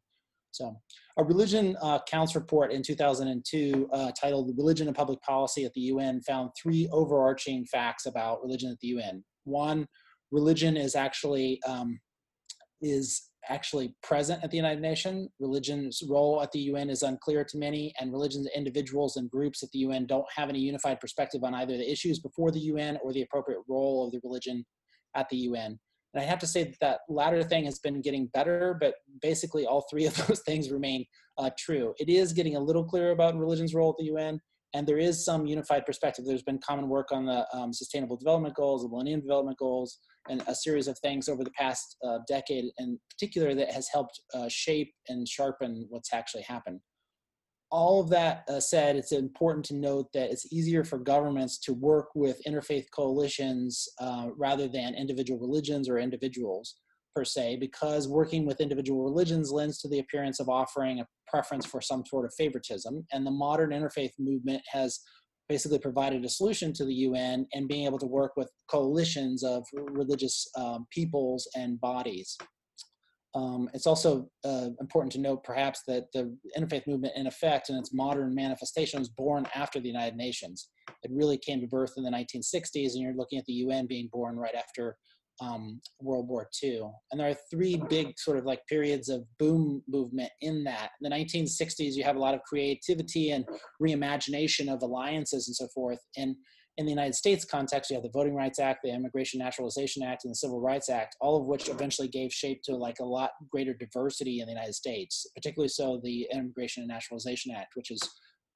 So, a religion uh, counts report in 2002 uh, titled "Religion and Public Policy at the UN" found three overarching facts about religion at the UN. One, religion is actually um, is actually present at the United Nations. Religion's role at the UN is unclear to many, and religions, individuals, and groups at the UN don't have any unified perspective on either the issues before the UN or the appropriate role of the religion at the UN. And I have to say that that latter thing has been getting better, but basically all three of [LAUGHS] those things remain uh, true. It is getting a little clearer about religion's role at the UN, and there is some unified perspective. There's been common work on the um, Sustainable Development Goals, the Millennium Development Goals, and a series of things over the past uh, decade in particular that has helped uh, shape and sharpen what's actually happened. All of that uh, said, it's important to note that it's easier for governments to work with interfaith coalitions uh, rather than individual religions or individuals per se, because working with individual religions lends to the appearance of offering a preference for some sort of favoritism. And the modern interfaith movement has basically provided a solution to the UN and being able to work with coalitions of religious um, peoples and bodies. Um, it's also uh, important to note, perhaps, that the interfaith movement, in effect, in its modern manifestation, was born after the United Nations. It really came to birth in the 1960s, and you're looking at the UN being born right after um, World War II. And there are three big sort of like periods of boom movement in that. In the 1960s, you have a lot of creativity and reimagination of alliances and so forth. And in the United States context, you have the Voting Rights Act, the Immigration Naturalization Act, and the Civil Rights Act, all of which eventually gave shape to like a lot greater diversity in the United States, particularly so the Immigration and Naturalization Act, which has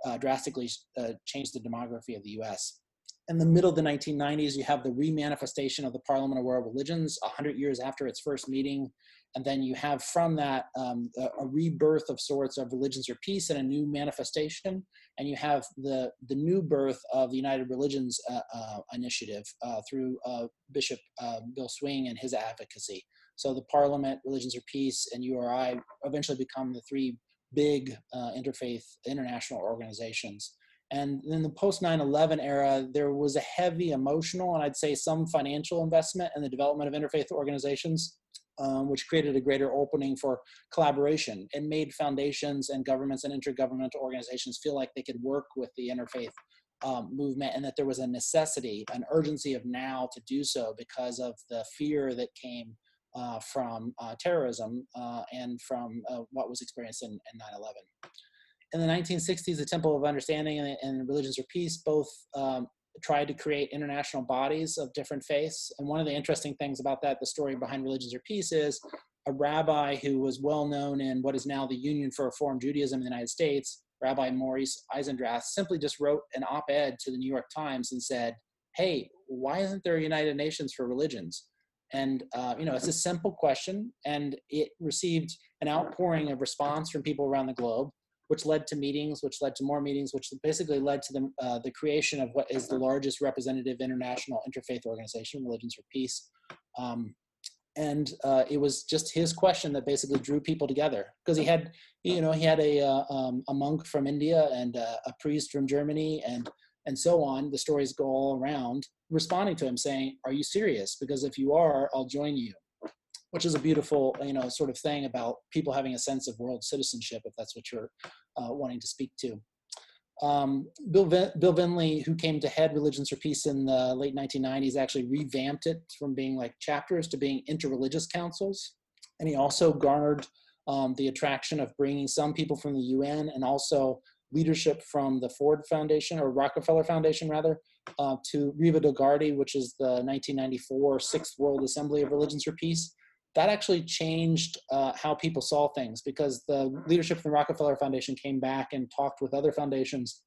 uh, drastically uh, changed the demography of the U.S in the middle of the 1990s, you have the remanifestation of the Parliament of World Religions 100 years after its first meeting. And then you have from that um, a, a, rebirth of sorts of religions or peace and a new manifestation. And you have the, the new birth of the United Religions uh, uh, Initiative uh, through uh, Bishop uh, Bill Swing and his advocacy. So the Parliament, Religions or Peace, and URI eventually become the three big uh, interfaith international organizations. And in the post 9 11 era, there was a heavy emotional and I'd say some financial investment in the development of interfaith organizations, um, which created a greater opening for collaboration. It made foundations and governments and intergovernmental organizations feel like they could work with the interfaith um, movement and that there was a necessity, an urgency of now to do so because of the fear that came uh, from uh, terrorism uh, and from uh, what was experienced in 9 11 in the 1960s, the Temple of Understanding and, and Religions for Peace both um, tried to create international bodies of different faiths. And one of the interesting things about that, the story behind Religions for Peace, is a rabbi who was well known in what is now the Union for Reform Judaism in the United States, Rabbi Maurice Eisendrath, simply just wrote an op ed to the New York Times and said, hey, why isn't there a United Nations for religions? And uh, you know, it's a simple question, and it received an outpouring of response from people around the globe, which led to meetings, which led to more meetings, which basically led to the uh, the creation of what is the largest representative international interfaith organization, Religions for Peace. Um, and uh, it was just his question that basically drew people together because he had, you know, he had a uh, um, a monk from India and uh, a priest from Germany and and so on. The stories go all around, responding to him saying, "Are you serious? Because if you are, I'll join you." Which is a beautiful, you know, sort of thing about people having a sense of world citizenship, if that's what you're uh, wanting to speak to. Um, Bill, Vin- Bill Vendley, who came to head Religions for Peace in the late 1990s, actually revamped it from being like chapters to being interreligious councils. And he also garnered um, the attraction of bringing some people from the UN and also leadership from the Ford Foundation or Rockefeller Foundation, rather, uh, to Riva del Garda, which is the 1994 Sixth World Assembly of Religions for Peace. That actually changed uh, how people saw things because the leadership from the Rockefeller Foundation came back and talked with other foundations.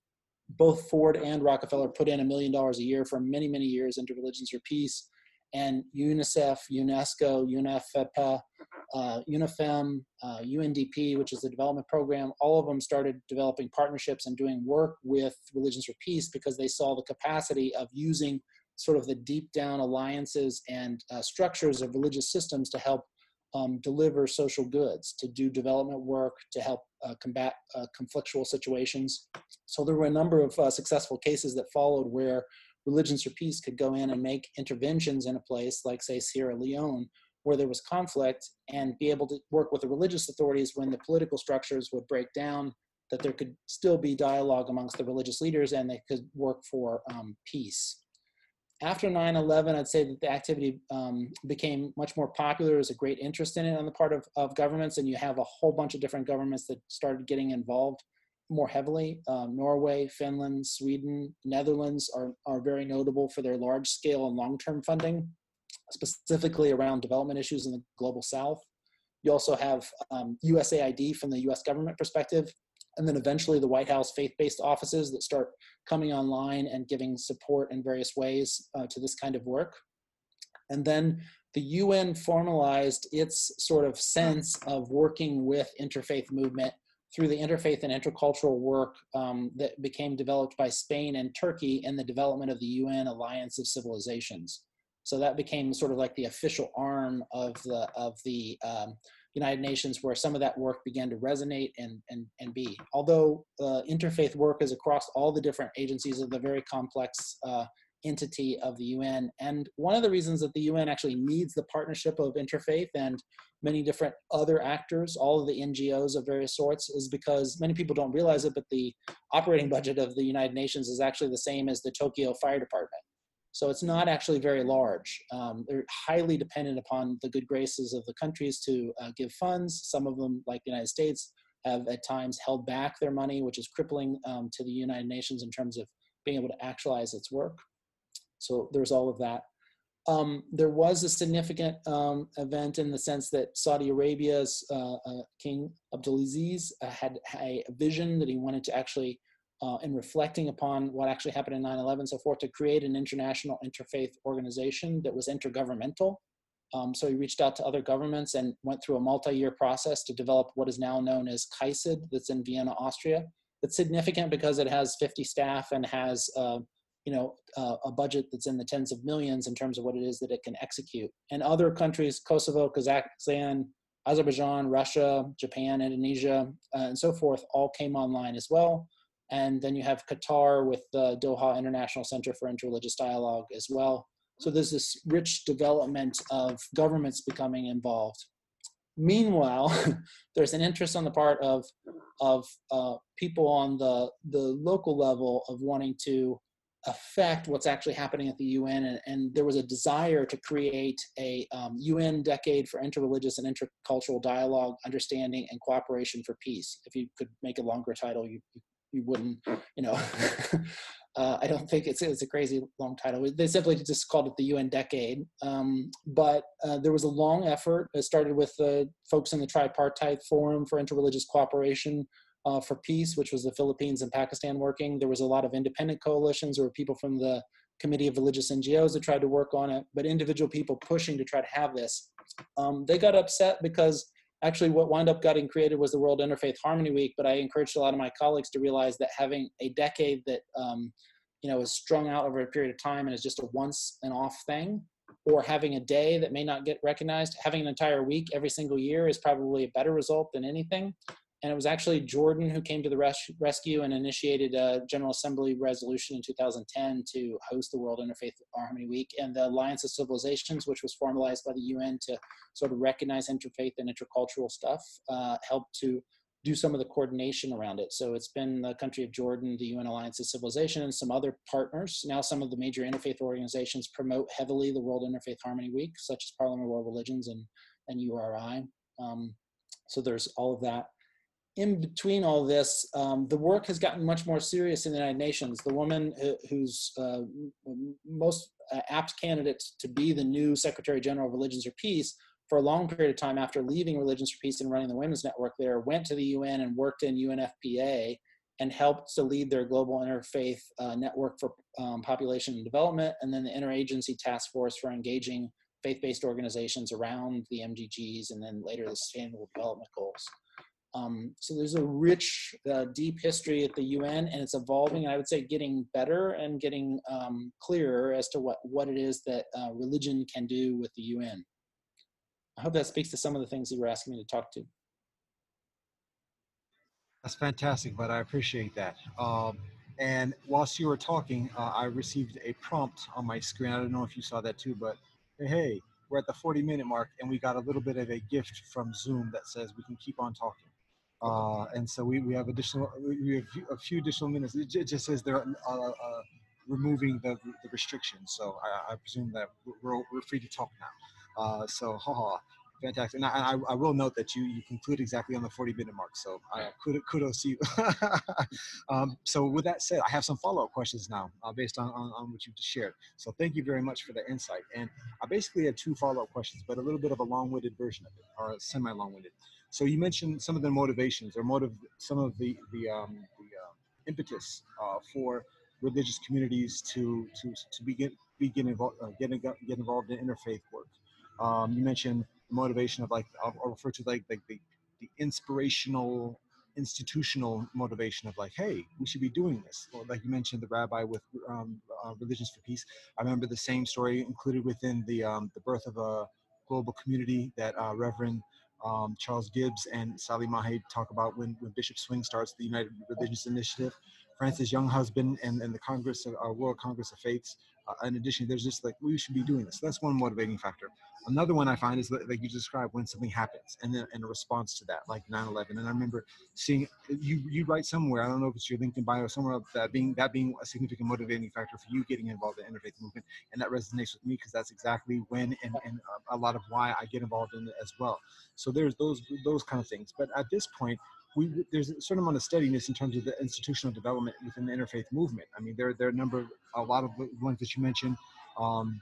Both Ford and Rockefeller put in a million dollars a year for many, many years into Religions for Peace and UNICEF, UNESCO, UNFPA, uh, UNIFEM, uh, UNDP, which is the development program, all of them started developing partnerships and doing work with Religions for Peace because they saw the capacity of using sort of the deep down alliances and uh, structures of religious systems to help um, deliver social goods, to do development work, to help uh, combat uh, conflictual situations. So there were a number of uh, successful cases that followed where religions for peace could go in and make interventions in a place like, say, Sierra Leone, where there was conflict, and be able to work with the religious authorities when the political structures would break down, that there could still be dialogue amongst the religious leaders and they could work for um, peace. After 9 11, I'd say that the activity um, became much more popular. There's a great interest in it on the part of, of governments, and you have a whole bunch of different governments that started getting involved more heavily. Um, Norway, Finland, Sweden, Netherlands are, are very notable for their large scale and long term funding, specifically around development issues in the global south. You also have um, USAID from the US government perspective, and then eventually the White House faith based offices that start coming online and giving support in various ways uh, to this kind of work. And then the UN formalized its sort of sense of working with interfaith movement through the interfaith and intercultural work um, that became developed by Spain and Turkey in the development of the UN Alliance of Civilizations. So that became sort of like the official arm of the of the um, United Nations, where some of that work began to resonate and and and be. Although uh, interfaith work is across all the different agencies of the very complex uh, entity of the UN. And one of the reasons that the UN actually needs the partnership of interfaith and many different other actors, all of the NGOs of various sorts, is because many people don't realize it, but the operating budget of the United Nations is actually the same as the Tokyo Fire Department. So it's not actually very large. Um, they're highly dependent upon the good graces of the countries to uh, give funds. Some of them, like the United States, have at times held back their money, which is crippling um, to the United Nations in terms of being able to actualize its work. So there's all of that. Um, there was a significant um, event in the sense that Saudi Arabia's uh, uh, King Abdulaziz uh, had a vision that he wanted to actually, uh, in reflecting upon what actually happened in 9 11 so forth, to create an international interfaith organization that was intergovernmental. Um, so he reached out to other governments and went through a multi year process to develop what is now known as KAICIID, that's in Vienna, Austria. It's significant because it has 50 staff and has uh, you know uh, a budget that's in the tens of millions in terms of what it is that it can execute and other countries kosovo kazakhstan azerbaijan russia japan indonesia uh, and so forth all came online as well and then you have qatar with the doha international center for interreligious dialogue as well so there's this rich development of governments becoming involved meanwhile [LAUGHS] there's an interest on the part of of uh, people on the the local level of wanting to affect what's actually happening at the UN. And, and there was a desire to create a um, UN decade for interreligious and intercultural dialogue, understanding, and cooperation for peace. If you could make a longer title, you, you wouldn't, you know. [LAUGHS] uh, I don't think it's, it's a crazy long title. They simply just called it the UN decade. Um, but uh, there was a long effort. It started with the folks in the Tripartite Forum for Interreligious Cooperation, uh, for peace, which was the Philippines and Pakistan working. There was a lot of independent coalitions. There were people from the committee of religious NGOs that tried to work on it, but individual people pushing to try to have this. Um, they got upset because actually what wound up getting created was the World Interfaith Harmony Week, but I encouraged a lot of my colleagues to realize that having a decade that um, you know is strung out over a period of time and is just a once and off thing, or having a day that may not get recognized, having an entire week every single year is probably a better result than anything. And it was actually Jordan who came to the res- rescue and initiated a General Assembly resolution in 2010 to host the World Interfaith Harmony Week. And the Alliance of Civilizations, which was formalized by the UN to sort of recognize interfaith and intercultural stuff, uh, helped to do some of the coordination around it. So it's been the country of Jordan, the UN Alliance of Civilization, and some other partners. Now, some of the major interfaith organizations promote heavily the World Interfaith Harmony Week, such as Parliament of World Religions and, and URI. Um, so there's all of that in between all this, um, the work has gotten much more serious in the United Nations. The woman who's uh, most uh, apt candidate to be the new Secretary General of Religions for Peace for a long period of time after leaving Religions for Peace and running the Women's Network there, went to the UN and worked in UNFPA and helped to lead their global interfaith uh, network for um, population and development, and then the interagency task force for engaging faith-based organizations around the MDGs, and then later the Sustainable Development Goals. Um, so there's a rich, uh, deep history at the UN, and it's evolving. And I would say getting better and getting um, clearer as to what what it is that uh, religion can do with the UN. I hope that speaks to some of the things you were asking me to talk to. That's fantastic, but I appreciate that. Um, and whilst you were talking, uh, I received a prompt on my screen. I don't know if you saw that too, but hey, we're at the 40 minute mark and we got a little bit of a gift from Zoom that says we can keep on talking. Uh, and so we, we have additional, we have a few additional minutes. It just says they're uh, uh, removing the, the restrictions. So I, I presume that we're, we're free to talk now. Uh, so haha, fantastic. And I, I, will note that you, you conclude exactly on the 40 minute mark. So I, kudos, kudos to you. [LAUGHS] um, so with that said, I have some follow-up questions now uh, based on, on, on, what you've just shared. So thank you very much for the insight. And I basically had two follow-up questions, but a little bit of a long-winded version of it, or semi-long-winded. So you mentioned some of the motivations or motive, some of the the, um, the uh, impetus uh, for religious communities to to to begin begin involved, uh, get, get involved in interfaith work. Um, you mentioned the motivation of like I'll, I'll refer to like like the, the inspirational institutional motivation of like, hey, we should be doing this. Or like you mentioned, the rabbi with um, uh, Religions for Peace. I remember the same story included within the um, the birth of a global community that uh, Reverend um, Charles Gibbs and Sally Mahe talk about when, when Bishop Swing starts the United Religions Initiative. Francis Younghusband and, and the Congress of uh, World Congress of Faiths. Uh, in addition, there's just like we should be doing this. That's one motivating factor. Another one I find is like you described when something happens and then in a response to that, like 9/11. And I remember seeing you you write somewhere. I don't know if it's your LinkedIn bio somewhere that being that being a significant motivating factor for you getting involved in the interfaith movement, and that resonates with me because that's exactly when and, and a lot of why I get involved in it as well. So there's those those kind of things. But at this point, we, there's a certain amount of steadiness in terms of the institutional development within the interfaith movement. I mean, there, there are a number, of a lot of ones that you mentioned, um,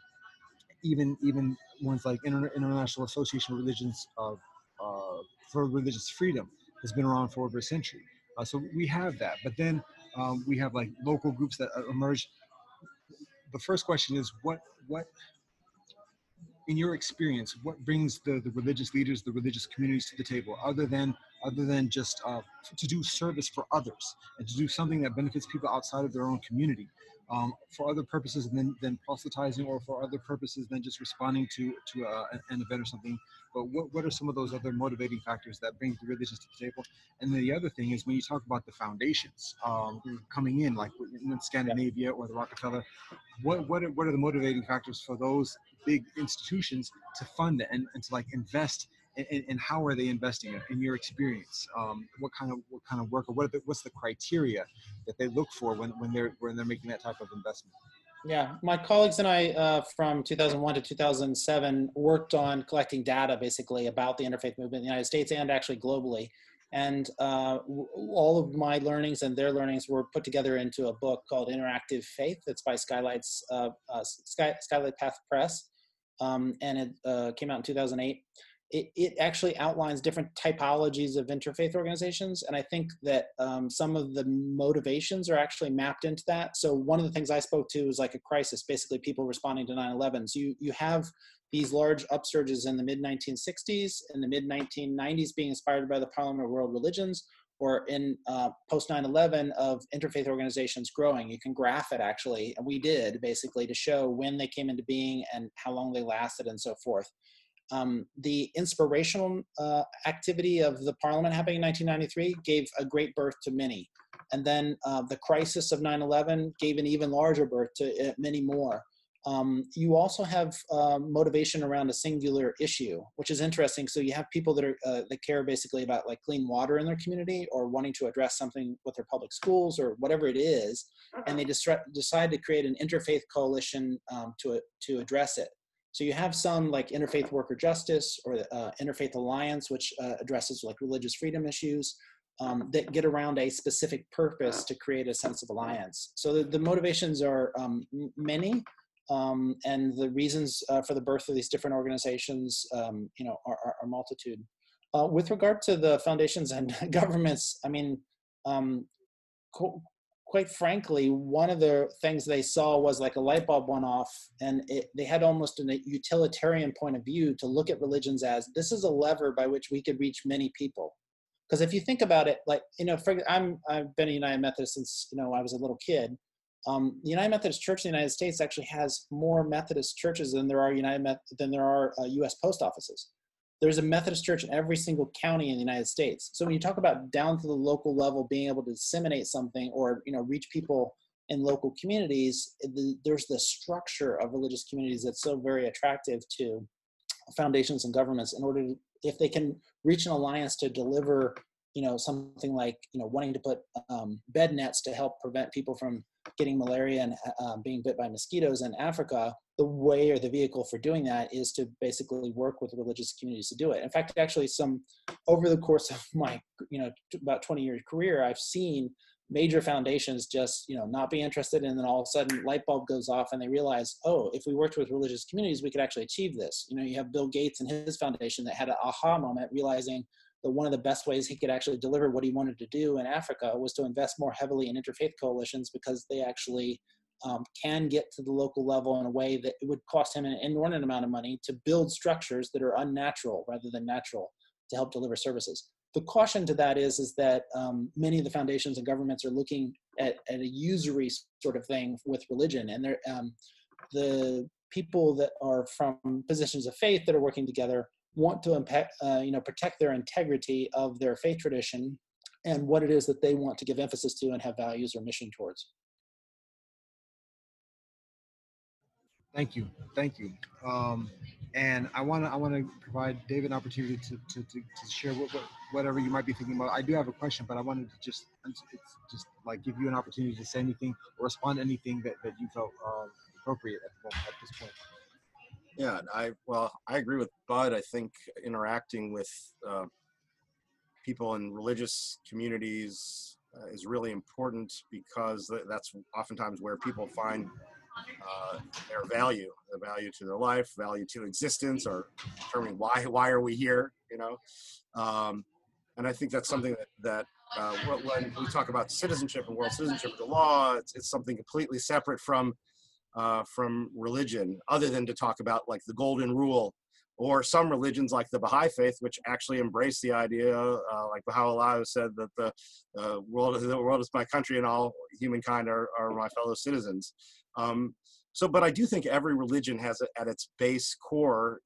even even ones like Inter- International Association of Religions uh, uh, for Religious Freedom has been around for over a century. Uh, so we have that, but then um, we have like local groups that emerge. The first question is what what in your experience, what brings the, the religious leaders, the religious communities to the table, other than other than just uh, to do service for others and to do something that benefits people outside of their own community? um, for other purposes than, than proselytizing or for other purposes than just responding to, to uh, an event or something. But what, what are some of those other motivating factors that bring the religions to the table? And then the other thing is when you talk about the foundations um, coming in, like in Scandinavia or the Rockefeller, what, what, are, what are the motivating factors for those big institutions to fund it and, and to like invest and, and, how are they investing in, in your experience? Um, what kind of what kind of work or what what's the criteria that they look for when, when they're when they're making that type of investment? Yeah, my colleagues and I uh, from 2001 to 2007 worked on collecting data basically about the interfaith movement in the United States and actually globally. And uh, all of my learnings and their learnings were put together into a book called Interactive Faith. That's by Skylights, uh, uh Sky, Skylight Path Press, um, and it uh, came out in 2008 it, it actually outlines different typologies of interfaith organizations. And I think that um, some of the motivations are actually mapped into that. So one of the things I spoke to was like a crisis, basically people responding to 9-11. So you, you have these large upsurges in the mid 1960s, in the mid 1990s being inspired by the Parliament of World Religions, or in uh, post 9-11 of interfaith organizations growing you can graph it actually and we did basically to show when they came into being and how long they lasted and so forth um, the inspirational uh, activity of the parliament happening in 1993 gave a great birth to many. And then uh, the crisis of 9 11 gave an even larger birth to uh, many more. Um, you also have um, motivation around a singular issue, which is interesting. So you have people that are uh, that care basically about like clean water in their community or wanting to address something with their public schools or whatever it is, and they decide to create an interfaith coalition um, to to address it. So you have some like Interfaith Worker Justice or uh, Interfaith Alliance, which uh, addresses like religious freedom issues um, that get around a specific purpose to create a sense of alliance. So the, the motivations are um, many, um, and the reasons uh, for the birth of these different organizations, um, you know, are, are, are multitude. Uh, with regard to the foundations and [LAUGHS] governments, I mean, um, quite frankly, one of the things they saw was like a light bulb went off, and it, they had almost a utilitarian point of view to look at religions as this is a lever by which we could reach many people. Because if you think about it, like you know, for, I'm I've been a United Methodist since you know I was a little kid. Um, the United Methodist Church in the United States actually has more Methodist churches than there are United Met- than there are uh, U.S. post offices there's a Methodist church in every single county in the United States. So when you talk about down to the local level, being able to disseminate something or you know reach people in local communities, there's the structure of religious communities that's so very attractive to foundations and governments in order to, if they can reach an alliance to deliver you know something like you know wanting to put um, bed nets to help prevent people from getting malaria and uh, being bit by mosquitoes in Africa, the way or the vehicle for doing that is to basically work with religious communities to do it. In fact, actually, some over the course [LAUGHS] of my you know about 20 year career, I've seen major foundations just you know not be interested and then all of a sudden light bulb goes off and they realize oh if we worked with religious communities we could actually achieve this you know you have bill gates and his foundation that had an aha moment realizing that one of the best ways he could actually deliver what he wanted to do in Africa was to invest more heavily in interfaith coalitions because they actually um, can get to the local level in a way that it would cost him an inordinate amount of money to build structures that are unnatural rather than natural to help deliver services. The caution to that is, is that um, many of the foundations and governments are looking at, at a usury sort of thing with religion, and they're, um, the people that are from positions of faith that are working together want to impact, uh, you know, protect their integrity of their faith tradition and what it is that they want to give emphasis to and have values or mission towards. Thank you, thank you. Um, and I want to I want to provide David an opportunity to to, to, to share what, what, whatever you might be thinking about. I do have a question, but I wanted to just it's just like give you an opportunity to say anything or respond to anything that, that you felt uh, appropriate at, at this point. Yeah, I well, I agree with Bud. I think interacting with uh, people in religious communities uh, is really important because that's oftentimes where people find uh, their value, the value to their life, value to existence, or determining why why are we here, you know. Um, and I think that's something that that uh, when we talk about citizenship and world citizenship, the law, it's, it's something completely separate from uh, from religion, other than to talk about like the golden rule, or some religions like the Baha'i faith, which actually embrace the idea, uh, like Baha'u'llah said that the uh, world, the world is my country and all humankind are, are my fellow citizens. Um, so, but I do think every religion has a, at its base core,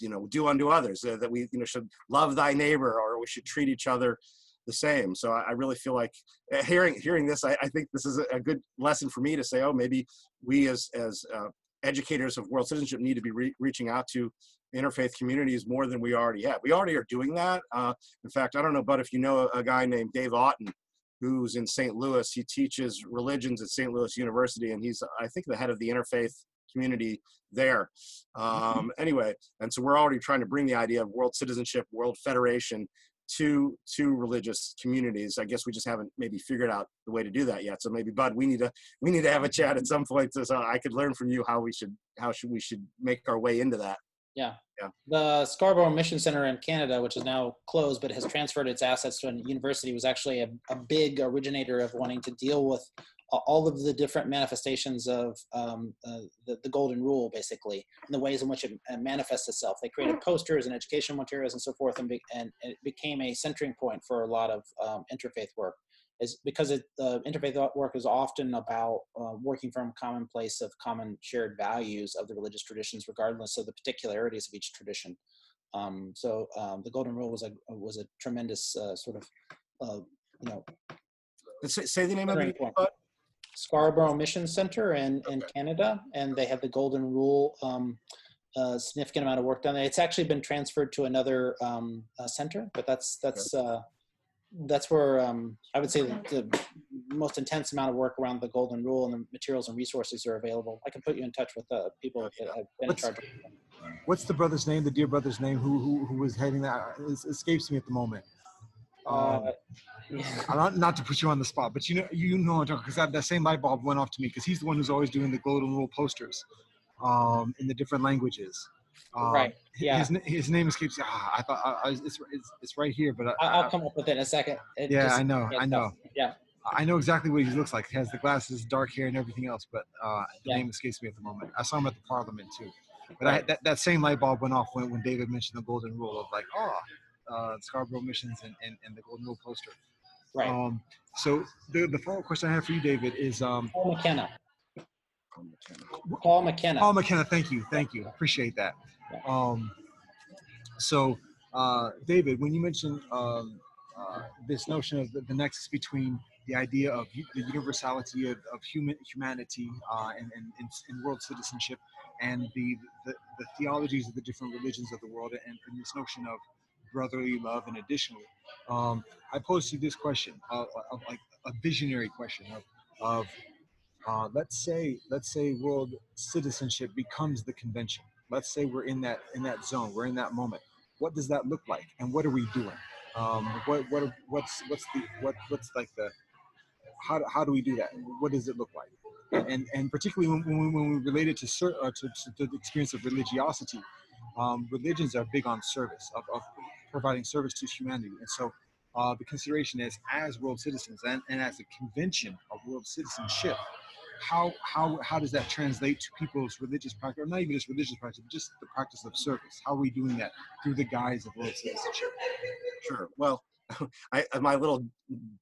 you know, do unto others uh, that we, you know, should love thy neighbor or we should treat each other the same. So I, I really feel like uh, hearing hearing this, I, I think this is a, good lesson for me to say, oh, maybe we as as uh, educators of world citizenship need to be re- reaching out to interfaith communities more than we already have. We already are doing that. Uh, in fact, I don't know, but if you know a, a guy named Dave Auton, who's in St. Louis, he teaches religions at St. Louis University, and he's I think the head of the interfaith community there. Mm-hmm. Um, anyway, and so we're already trying to bring the idea of world citizenship, world federation to to religious communities. I guess we just haven't maybe figured out the way to do that yet. So maybe Bud, we need to we need to have a chat at some point so, so I could learn from you how we should how should we should make our way into that. Yeah. Yeah. The Scarborough Mission Center in Canada, which is now closed but has transferred its assets to a university, was actually a, a big originator of wanting to deal with all of the different manifestations of um, uh, the, the, golden rule, basically, and the ways in which it manifests itself. They created posters and educational materials and so forth, and, be, and, it became a centering point for a lot of um, interfaith work. Is because it, uh, interfaith work is often about uh, working from a common place of common shared values of the religious traditions, regardless of the particularities of each tradition. Um, so um, the golden rule was a was a tremendous uh, sort of uh, you know. Say, say the name of it. Scarborough Mission Center in, in okay. Canada, and they have the Golden Rule. Um, a significant amount of work done. It's actually been transferred to another um, uh, center, but that's that's uh, that's where um, I would say the, the, most intense amount of work around the Golden Rule and the materials and resources are available. I can put you in touch with uh, people that have been what's, in charge. What's the brother's name? The dear brother's name? Who who, who was heading that? It escapes me at the moment. Um, yeah. not, not to put you on the spot, but you know, you know, because that, that same light bulb went off to me because he's the one who's always doing the golden rule posters um, in the different languages. Um, right. Yeah. His, his name escapes. Ah, I thought I, I, it's, it's it's right here, but I, will come up with it in a second. It yeah, just, I know. I know. Yeah. I know exactly what he looks like. He has the glasses, dark hair, and everything else, but uh, the yeah. name escapes me at the moment. I saw him at the Parliament too. But. I, that, that same light bulb went off when, when David mentioned the golden rule of like, oh, uh, Scarborough Missions and, and, and the Golden Rule poster. Right. Um, so the, the follow-up question I have for you, David, is um, Paul McKenna. Paul McKenna. Paul McKenna. Thank you. Thank you. Appreciate that. Um, so, uh, David, when you mentioned um, uh, this notion of the, the, nexus between the idea of the universality of, of human humanity uh, and, and, and, world citizenship and the, the, the, theologies of the different religions of the world and, and this notion of brotherly love. And additionally, um, I posed you this question, uh, of like a visionary question of, of uh, let's say, let's say world citizenship becomes the convention. Let's say we're in that in that zone, we're in that moment. What does that look like, and what are we doing? Um, what what what's what's the what what's like the how, how do we do that? What does it look like? And and particularly when, when, when we relate it to, uh, to, to the experience of religiosity, um, religions are big on service of, of providing service to humanity. And so uh, the consideration is as world citizens and, and as a convention of world citizenship, how, how, how does that translate to people's religious practice, or not even just religious practice, but just the practice of service? How are we doing that through the guise of world citizenship? Sure. Well, [LAUGHS] I, my little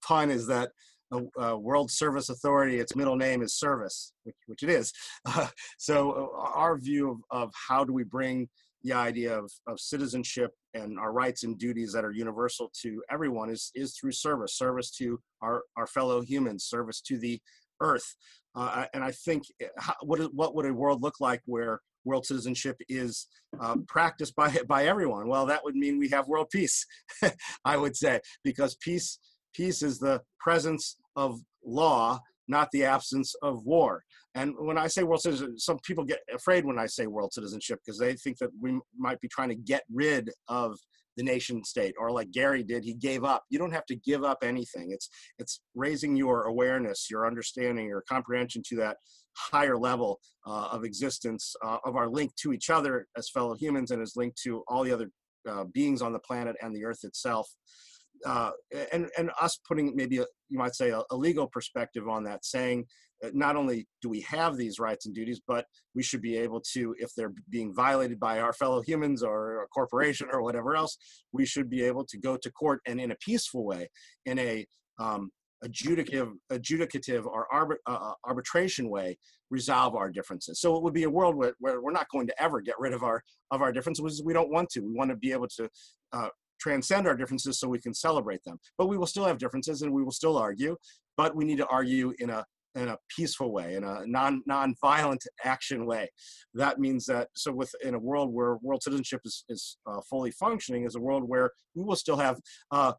pun is that the uh, World Service Authority, its middle name is service, which, which it is. Uh, [LAUGHS] so uh, our view of, of how do we bring the idea of, of citizenship and our rights and duties that are universal to everyone is, is through service, service to our, our fellow humans, service to the earth. Uh, and I think eh, how, what, what would a world look like where world citizenship is uh, practiced by, [LAUGHS] by everyone? Well, that would mean we have world peace, [LAUGHS] I would say, because peace, peace is the presence of law not the absence of war. And when I say world citizenship, some people get afraid when I say world citizenship because they think that we might be trying to get rid of the nation state or like Garry did, he gave up. You don't have to give up anything. It's it's raising your awareness, your understanding, your comprehension to that higher level uh, of existence uh, of our link to each other as fellow humans and as linked to all the other uh, beings on the planet and the earth itself uh, and and us putting maybe a, you might say a, a, legal perspective on that, saying not only do we have these rights and duties, but we should be able to, if they're being violated by our fellow humans or a corporation or whatever else, we should be able to go to court and in a peaceful way, in a um, adjudicative, adjudicative or arbit, uh, uh arbitration way resolve our differences. So it would be a world where, where, we're not going to ever get rid of our of our differences. We don't want to. We want to be able to uh, transcend our differences so we can celebrate them. But we will still have differences and we will still argue, but we need to argue in a in a peaceful way, in a non non-violent action way. That means that so with in a world where world citizenship is, is uh, fully functioning, is a world where we will still have uh,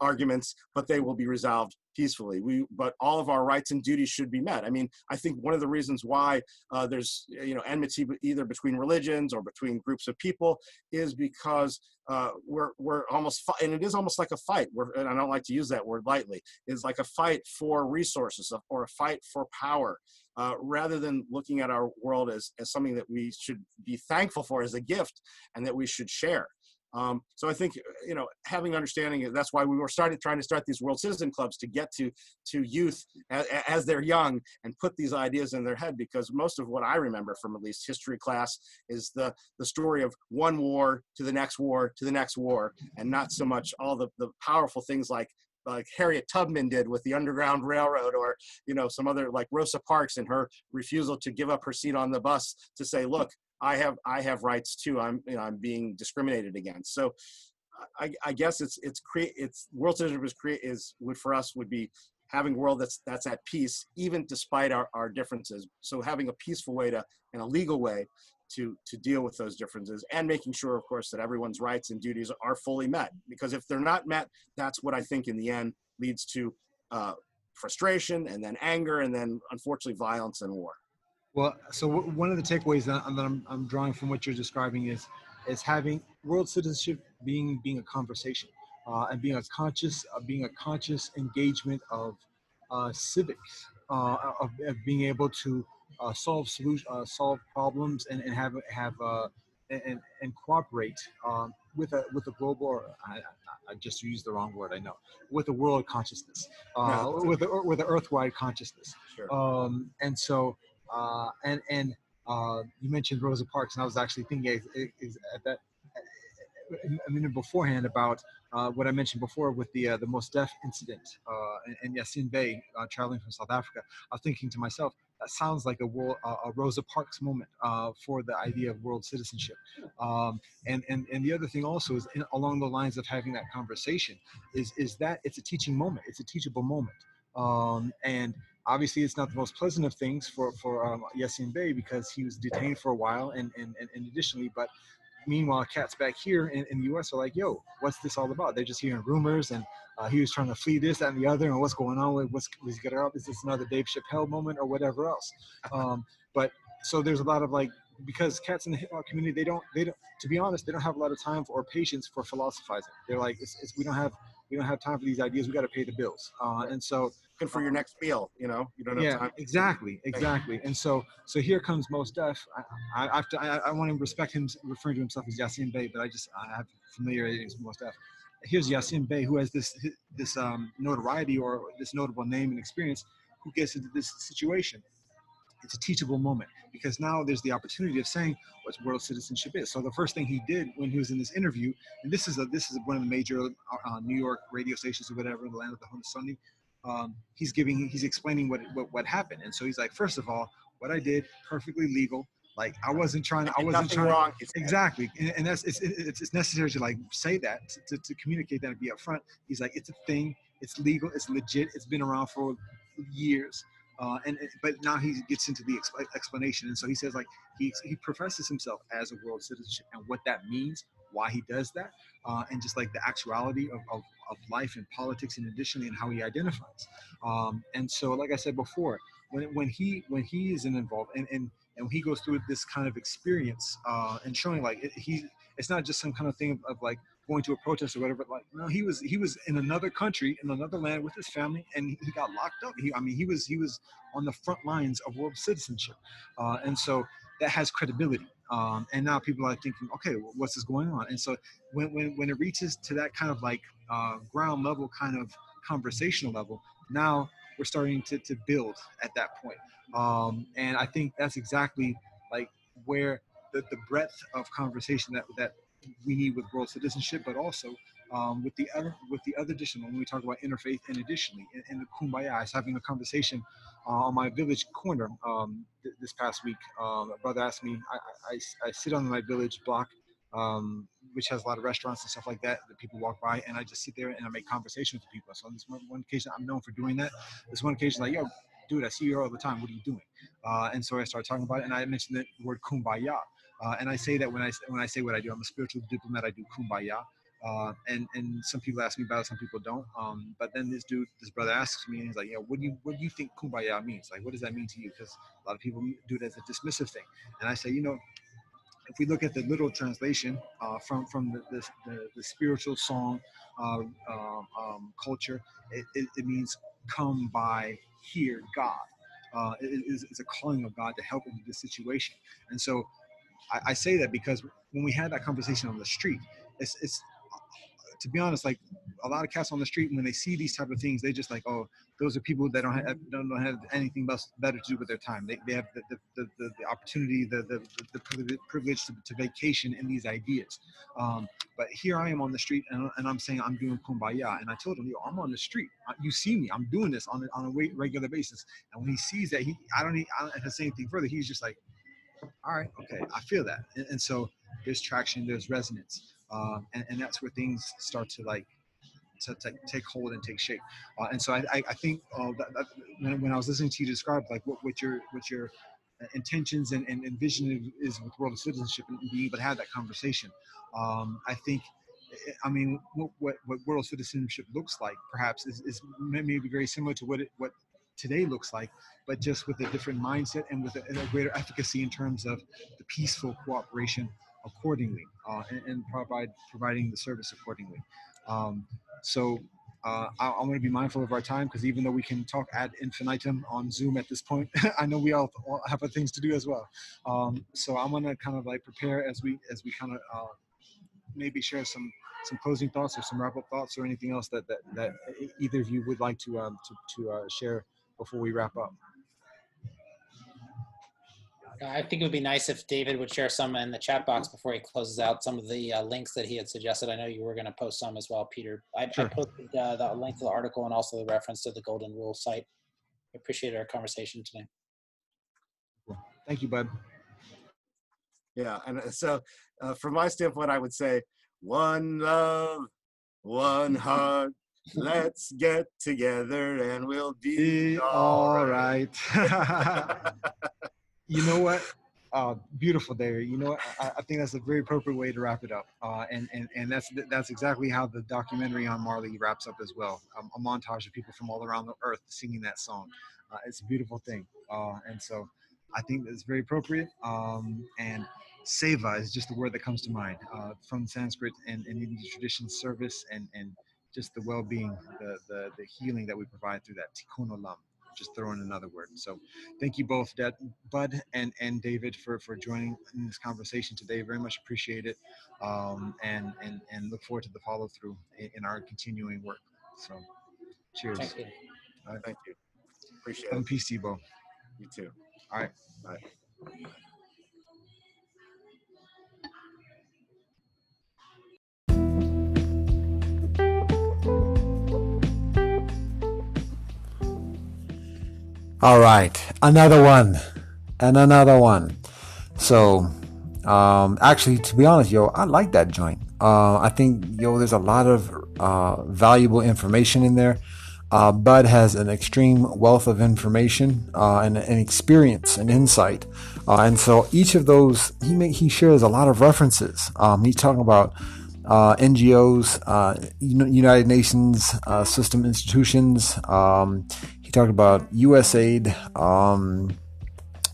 arguments, but they will be resolved peacefully. We, but all of our rights and duties should be met. I mean, I think one of the reasons why uh, there's you know enmity either between religions or between groups of people is because uh, we're we're almost and it is almost like a fight. We're, and I don't like to use that word lightly. It's like a fight for resources or a fight for power. Uh, rather than looking at our world as, as something that we should be thankful for as a gift and that we should share. Um, so I think you know having understanding that's why we were starting trying to start these World Citizen Clubs to get to to youth as, as, they're young and put these ideas in their head because most of what I remember from at least history class is the the story of one war to the next war to the next war and not so much all the the powerful things like like Harriet Tubman did with the Underground Railroad, or you know some other like Rosa Parks and her refusal to give up her seat on the bus to say, "Look, I have I have rights too. I'm you know I'm being discriminated against. So I, I guess it's it's create it's world citizenship is create is would for us would be having a world that's that's at peace even despite our, our differences. So having a peaceful way to in a legal way to to deal with those differences and making sure of course that everyone's rights and duties are fully met because if they're not met that's what i think in the end leads to uh, frustration and then anger and then unfortunately violence and war well, so one of the takeaways that, I'm, I'm drawing from what you're describing is is having world citizenship being being a conversation uh, and being a conscious uh, being a conscious engagement of uh, civics uh, of, of, being able to uh, solve solution uh, solve problems and, and have have and, and cooperate um, with a with a global or I, I, just used the wrong word I know with a world consciousness no, with a, with an earthwide consciousness sure. um, and so uh, and and uh, you mentioned Rosa Parks, and I was actually thinking is, is at that a minute beforehand about uh, what I mentioned before with the uh, the Mos Def incident uh, in, Yasiin Bey uh, traveling from South Africa. I was thinking to myself, that sounds like a, world, a Rosa Parks moment uh, for the idea of world citizenship. Um, and, and and the other thing also is in, along the lines of having that conversation is is that it's a teaching moment. It's a teachable moment. Um, and obviously it's not the most pleasant of things for for um, Yasiin Bey because he was detained for a while and and, and, additionally but meanwhile cats back here in, in, the US are like yo what's this all about? They're just hearing rumors and uh, he was trying to flee this that and the other and what's going on with what's was he up is this another Dave Chappelle moment or whatever else? Um, but so there's a lot of like because cats in the hip hop community they don't they don't to be honest they don't have a lot of time for, or patience for philosophizing. They're like it's, it's, we don't have we don't have time for these ideas. We got to pay the bills. Uh, and so for your next meal. You know, you don't have yeah, time. exactly, exactly. And so, so here comes Mos Def. I, I, I, I, want to respect him referring to himself as Yasiin Bey, but I just I have familiarity with Mos Def. Here's Yasiin Bey, who has this this um, notoriety or this notable name and experience, who gets into this situation. It's a teachable moment because now there's the opportunity of saying what world citizenship is. So the first thing he did when he was in this interview, and this is a, this is one of the major uh, New York radio stations or whatever, in the land of the Haudenosaunee um, he's giving he's explaining what, what what happened. And so he's like first of all what i did perfectly legal. Like i wasn't trying to i wasn't Nothing trying wrong exactly. And, and that's it's, it's, it's necessary to like say that to, to communicate that and be upfront. He's like it's a thing. It's legal. It's legit. It's been around for years. Uh, and but now he gets into the exp- explanation. And so he says like he, he professes himself as a world citizenship and what that means why he does that uh, and just like the actuality of, of, of life and politics and additionally and how he identifies. Um, and so like i said before when, when he when he is involved and, and and he goes through this kind of experience uh, and showing like it, he it's not just some kind of thing of, of, like going to a protest or whatever like no he was he was in another country in another land with his family and he got locked up. He, i mean he was he was on the front lines of world citizenship. Uh, and so that has credibility um, and now people are thinking, okay, what's this going on? And so when, when, when it reaches to that kind of like uh, ground level kind of conversational level, now we're starting to, to build at that point. Um, and I think that's exactly like where the, the breadth of conversation that, that we need with world citizenship, but also um, with the other with the other additional when we talk about interfaith and additionally in, in the kumbaya i was having a conversation uh, on my village corner um, th- this past week. Um, a brother asked me I, I, I sit on my village block um, which has a lot of restaurants and stuff like that that people walk by and i just sit there and i make conversation with the people. So on this one, one occasion i'm known for doing that. This one occasion like yo dude i see you all the time. What are you doing? Uh, and so i started talking about it and i mentioned the word kumbaya. Uh, and I say that when I when I say what I do, I'm a spiritual diplomat. I do kumbaya, Uh, and and some people ask me about it, some people don't. Um, but then this dude, this brother asks me, and he's like, "Yeah, what do you what do you think kumbaya means? Like, what does that mean to you?" Because a lot of people do it as a dismissive thing. And I say, you know, if we look at the literal translation uh, from from the the, the, the spiritual song uh, um, um, culture, it, it, it, means come by hear God. Uh, it, it's a calling of God to help in this situation. And so I, I, say that because when we had that conversation on the street, it's, it's to be honest, like a lot of cats on the street, when they see these type of things, they just like, oh, those are people that don't have don't, don't have anything else better to do with their time. They, they have the, the, the, the opportunity, the, the, the privilege to, to vacation in these ideas. Um, but here I am on the street and, and I'm saying I'm doing kumbaya. And I told him, yo, I'm on the street. You see me. I'm doing this on a, on a regular basis. And when he sees that, he I don't, I don't have to say anything further. He's just like, all right, okay, I feel that. And, and so there's traction, there's resonance um, and, and that's where things start to like to, to take hold and take shape. Uh, and so I, I, I think uh, that, that when, when I was listening to you describe like what, what your what your intentions and, and, and vision is with world of citizenship and being able to have that conversation, um, I think. I mean, what, what, what world citizenship looks like, perhaps, is, is maybe very similar to what it, what today looks like, but just with a different mindset and with a, a greater efficacy in terms of the peaceful cooperation accordingly uh, and, and, provide providing the service accordingly. Um, so uh, I, I want to be mindful of our time because even though we can talk ad infinitum on Zoom at this point, [LAUGHS] I know we all have things to do as well. Um, so I'm gonna kind of like prepare as we as we kind of uh, maybe share some some closing thoughts or some wrap up thoughts or anything else that that, that either of you would like to um, to, to uh, share before we wrap up. I think it would be nice if David would share some in the chat box before he closes out some of the uh, links that he had suggested. I know you were going to post some as well, Peter. I, sure. I posted uh, the link to the article and also the reference to the Golden Rule site. I appreciate our conversation today. Thank you, bud. Yeah, and uh, so uh, from my standpoint, I would say one love, one heart. Let's get together and we'll be, be all right. right. [LAUGHS] [LAUGHS] you know what? Uh, beautiful, David. You know what? I, I, think that's a very appropriate way to wrap it up. Uh, and, and, and that's, that's exactly how the documentary on Marley wraps up as well. A montage of people from all around the earth singing that song. Uh, it's a beautiful thing. Uh, and so I think that's very appropriate. Um, and seva is just the word that comes to mind uh, from Sanskrit and, and Indian tradition service and, and just the well-being, the, the, the healing that we provide through that tikkun olam just throw in another word. So thank you both, Bud and, and David, for, for joining in this conversation today. Very much appreciate it. Um, and, and, and look forward to the follow through in, in, our continuing work. So cheers. Thank you. Right, thank you. Appreciate it. And Peace both. You too. All right. Bye. All right, another one, and another one. So, um, actually, to be honest, yo, I like that joint. Uh, I think, yo, there's a lot of uh, valuable information in there. Uh, Bud has an extreme wealth of information uh, and, and, experience and insight, uh, and so each of those he make, he shares a lot of references. Um, he's talking about uh, NGOs, uh, United Nations uh, system institutions. Um, talked about USAID, um,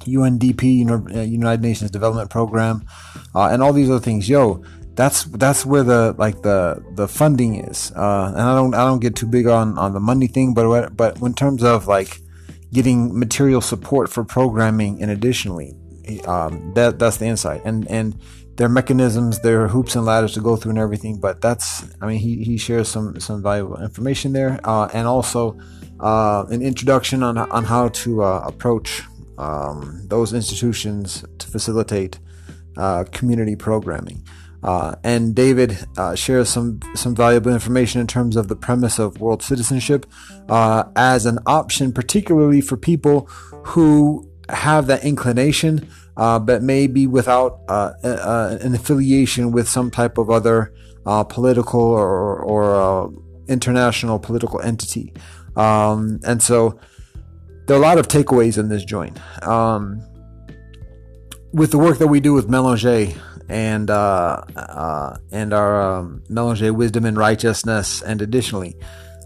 UNDP, uh, United Nations Development Program, uh, and all these other things. Yo, that's that's where the like the the funding is. Uh, and I don't I don't get too big on on the money thing, but but in terms of like getting material support for programming and additionally, um, that that's the insight. And and their mechanisms, their hoops and ladders to go through and everything. But that's, I mean, he, he shares some some valuable information there, uh, and also uh, an introduction on on how to uh, approach um, those institutions to facilitate uh, community programming. Uh, and David uh, shares some some valuable information in terms of the premise of world citizenship as an option, particularly for people who have that inclination uh, but maybe without uh, uh, an affiliation with some type of other uh, political or, or uh, international political entity. Um, and so there are a lot of takeaways in this joint. Um, with the work that we do with Melanger and uh, uh, and our um, Melanger wisdom and righteousness, and additionally,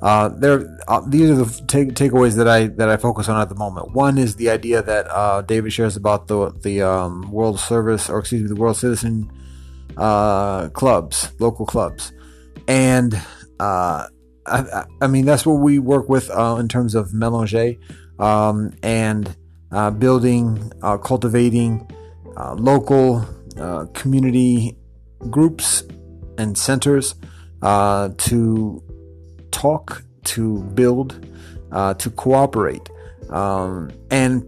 uh, there uh, these are the take, takeaways that I that I focus on at the moment. One is the idea that uh, David shares about the the um, World Service or excuse me the World Citizen uh, clubs, local clubs, and uh, I, I, mean that's what we work with in terms of Melanger um, and building, cultivating local community groups and centers to talk, to build, uh, to cooperate, um, and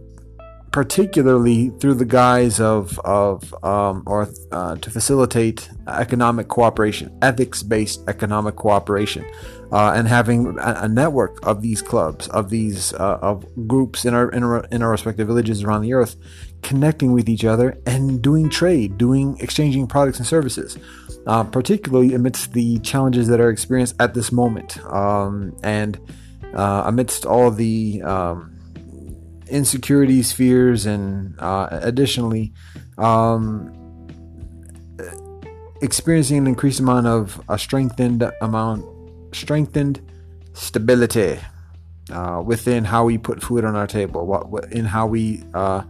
particularly through the guise of of um, or uh, to facilitate economic cooperation, ethics based economic cooperation, uh, and having a, network of these clubs, of these uh, of groups in our, in our in our respective villages around the earth, connecting with each other and doing trade, doing exchanging products and services uh, particularly amidst the challenges that are experienced at this moment, um, and uh, amidst all the um, insecurities, fears, and uh, additionally, um, experiencing an increased amount of a strengthened amount, strengthened stability uh, within how we put food on our table, what, what in how we uh,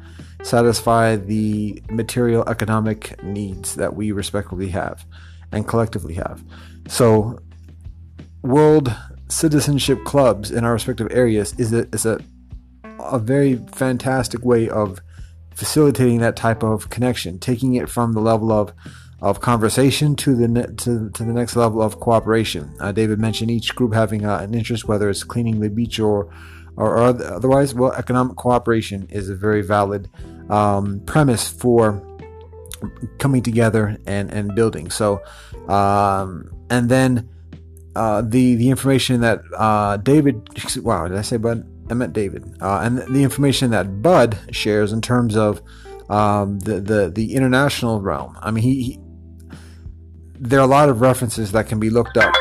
satisfy the material economic needs that we respectively have and collectively have. So, world citizenship clubs in our respective areas is a, is a, a very fantastic way of facilitating that type of connection, taking it from the level of of conversation to the ne- to, to the next level of cooperation. Uh, David mentioned each group having uh, an interest, whether it's cleaning the beach or or, otherwise. Well, economic cooperation is a very valid um, premise for coming together and and building. So, um, and then uh, the the information that uh, David wow did I say Bud? I meant David. Uh, and the information that Bud shares in terms of um, the the the international realm. I mean, he, he there are a lot of references that can be looked up.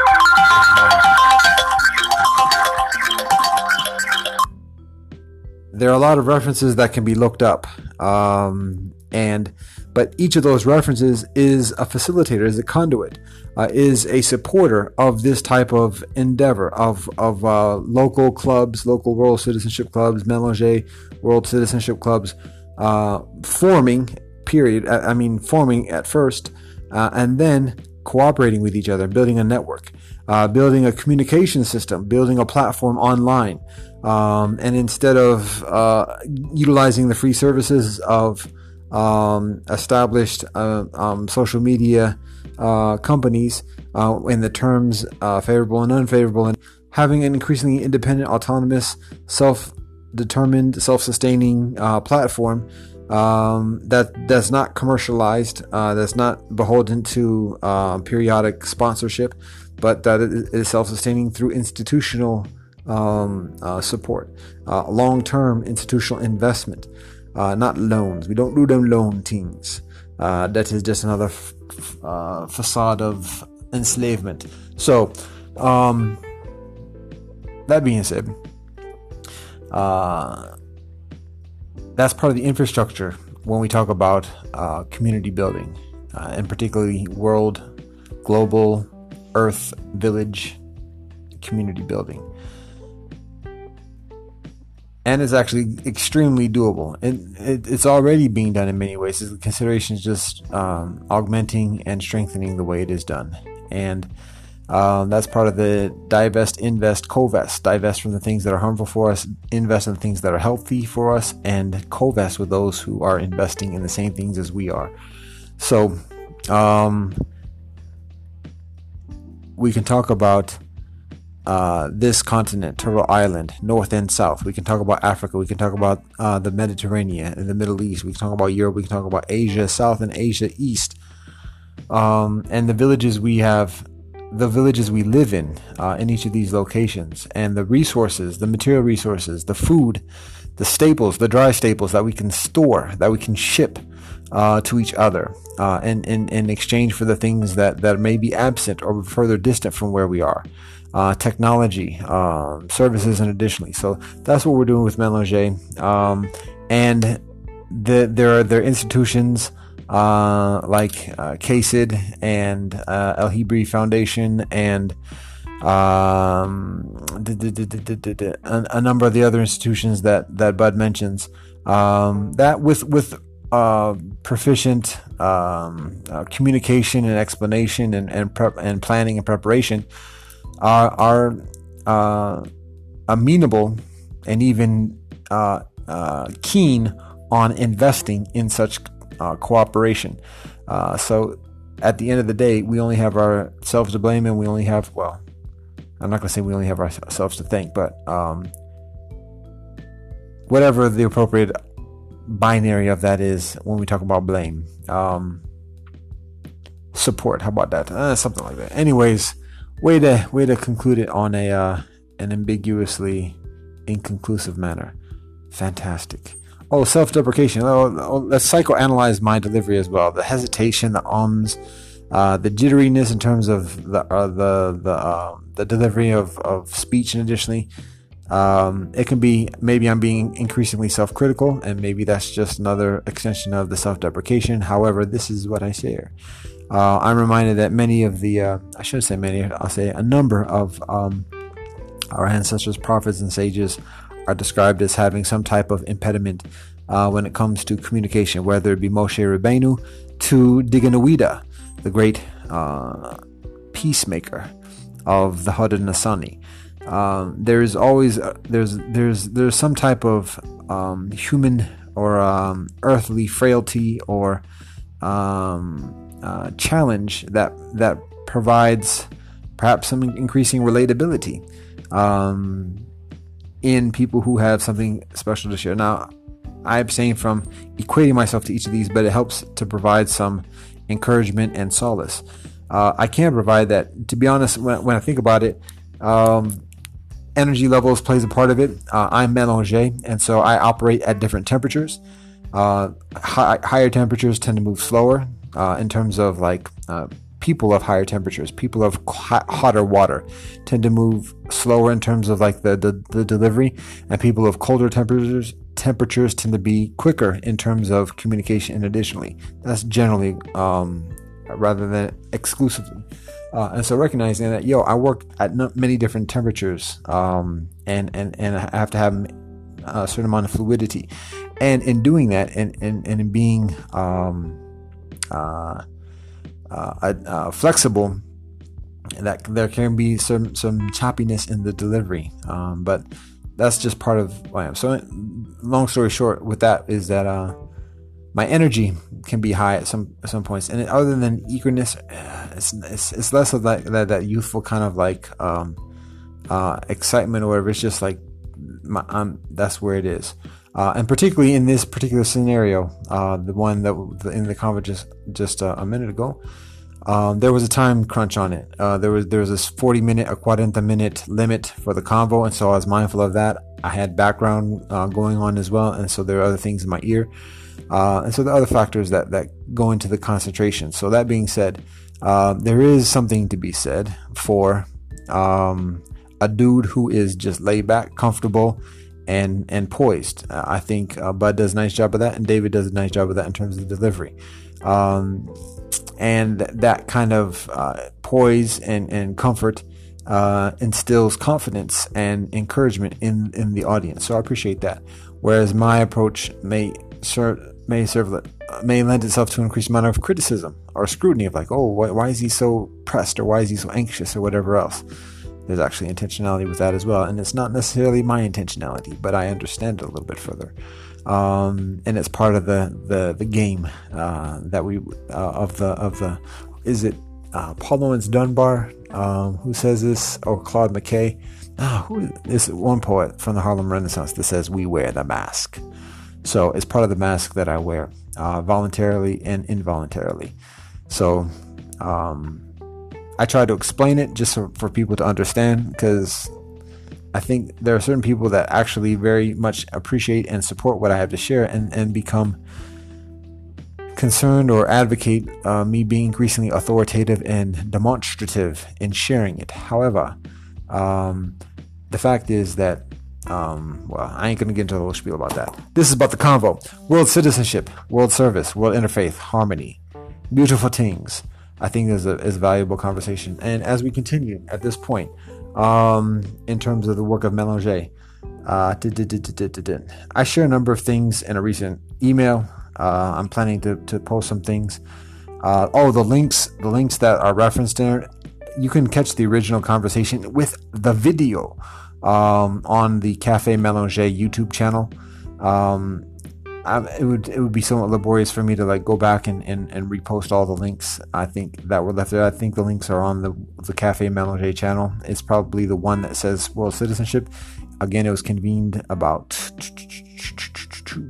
There are a lot of references that can be looked up, um, and but each of those references is a facilitator, is a conduit, uh, is a supporter of this type of endeavor of of uh, local clubs, local world citizenship clubs, Melanger world citizenship clubs, uh, forming. Period. I mean, forming at first, uh, and then cooperating with each other, building a network, uh, building a communication system, building a platform online, um, and instead of uh, utilizing the free services of um, established uh, um, social media uh, companies uh, in the terms favorable and unfavorable, and having an increasingly independent, autonomous, self-determined, self-sustaining uh, platform um, that that's not commercialized, uh, that's not beholden to periodic sponsorship, but that it is self-sustaining through institutional um, support, long-term institutional investment uh, not loans. We don't do them loan things. Uh, that is just another f- f- uh, facade of enslavement. So, um, that being said, uh, that's part of the infrastructure when we talk about uh, community building, uh, and particularly world, global, earth, village community building and it's actually extremely doable. It, it, it's already being done in many ways. The consideration is just um, augmenting and strengthening the way it is done, and um, that's part of the divest, invest, co-vest. Divest from the things that are harmful for us, invest in the things that are healthy for us, and co-vest with those who are investing in the same things as we are. So, um, we can talk about uh, this continent, Turtle Island, North and South. We can talk about Africa. We can talk about uh, the Mediterranean and the Middle East. We can talk about Europe. We can talk about Asia South and Asia East. Um, and the villages we have, the villages we live in uh, in each of these locations, and the resources, the material resources, the food, the staples, the dry staples that we can store, that we can ship uh, to each other uh, in, in, exchange for the things that, that may be absent or further distant from where we are uh, technology, um, services, and additionally. So that's what we're doing with Melanger. Um, and the, there are there are institutions, uh, like uh, KAICIID and uh, El-Hibri Foundation and um, a, a, number of the other institutions that, that Bud mentions. Um, that with with uh, proficient um, uh, communication and explanation and and, prep, and planning and preparation are are uh, amenable and even uh, uh, keen on investing in such uh, cooperation. so at the end of the day, we only have ourselves to blame, and we only have well, I'm not going to say we only have ourselves to thank, but um, whatever the appropriate binary of that is when we talk about blame. Um, support. How about that? Uh, something like that. Anyways, way to way to conclude it on a uh, an ambiguously inconclusive manner. Fantastic. Oh, self-deprecation. Oh, oh, let's psychoanalyze my delivery as well. The hesitation, the ums, uh, the jitteriness in terms of the uh, the the uh, the delivery of, of speech, and additionally, um, it can be maybe I'm being increasingly self-critical, and maybe that's just another extension of the self-deprecation. However, this is what I share. Uh, I'm reminded that many of the uh, I shouldn't say many, I'll say a number of um, our ancestors, prophets, and sages are described as having some type of impediment uh, when it comes to communication, whether it be Moshe Rabbeinu to Deganawida, the great uh, peacemaker of the Haudenosaunee. Um, there's always uh, there's there's there's some type of um, human or um, earthly frailty or um, uh, challenge that that provides perhaps some increasing relatability um, in people who have something special to share. Now, I abstain from equating myself to each of these, but it helps to provide some encouragement and solace. Uh, I can provide that. To be honest, when, when I think about it, um, energy levels plays a part of it. Uh, I'm mélanger, and so I operate at different temperatures. Uh, high, higher temperatures tend to move slower uh, in terms of like uh, people of higher temperatures, people of hot, hotter water tend to move slower in terms of like the, the, the delivery, and people of colder temperatures temperatures tend to be quicker in terms of communication. And additionally, that's generally um, rather than exclusively. Uh, and so recognizing that, yo, I work at many different temperatures, um, and and and I have to have a certain amount of fluidity, and in doing that, and and, and in being um, uh, uh, uh, flexible, that there can be some some choppiness in the delivery. Um, but that's just part of I am. So, long story short, with that is that uh, my energy can be high at some at some points, and other than eagerness, uh, it's, it's, it's less of that, that that youthful kind of like um, uh, excitement or whatever. It's just like my, um, that's where it is. Uh, and particularly in this particular scenario, uh, the one that in the convo just just uh, a minute ago, um, there was a time crunch on it. Uh, there was there was this 40 minute or 40 minute limit for the convo, and so I was mindful of that. I had background uh, going on as well, and so there are other things in my ear, uh, and so the other factors that that go into the concentration. So that being said, there is something to be said for um, a dude who is just laid back, comfortable and and poised. Uh, I think uh, Bud does a nice job of that, and David does a nice job of that in terms of delivery. Um, and that kind of uh, poise and, and comfort uh, instills confidence and encouragement in, in the audience. So I appreciate that. Whereas my approach may serve may serve may lend itself to an increased amount of criticism or scrutiny of like, oh, why, why is he so pressed or why is he so anxious or whatever else there's actually intentionality with that as well. And it's not necessarily my intentionality, but I understand it a little bit further. Um, and it's part of the the, the game uh, that we uh, of the of the is it uh, Paul Laurence Dunbar um, who says this or Claude McKay? Ah, who is one poet from the Harlem Renaissance that says we wear the mask. So it's part of the mask that I wear uh, voluntarily and involuntarily. So um, I try to explain it just for, for people to understand because I think there are certain people that actually very much appreciate and support what I have to share and, and become concerned or advocate uh, me being increasingly authoritative and demonstrative in sharing it. However, um, the fact is that Um, well, I ain't gonna get into a whole spiel about that. This is about the convo: world citizenship, world service, world interfaith, harmony, beautiful things. I think is a is a valuable conversation. And as we continue at this point, um, in terms of the work of Mélanger, uh, I share a number of things in a recent email. Uh, I'm planning to, to post some things. Uh, oh, the links, the links that are referenced there, you can catch the original conversation with the video um, on the Cafe Mélanger YouTube channel. Um, I, it would it would be somewhat laborious for me to like go back and, and, and repost all the links I think that were left there. I think the links are on the the Cafe Mélanger channel. It's probably the one that says World Citizenship. Again, it was convened about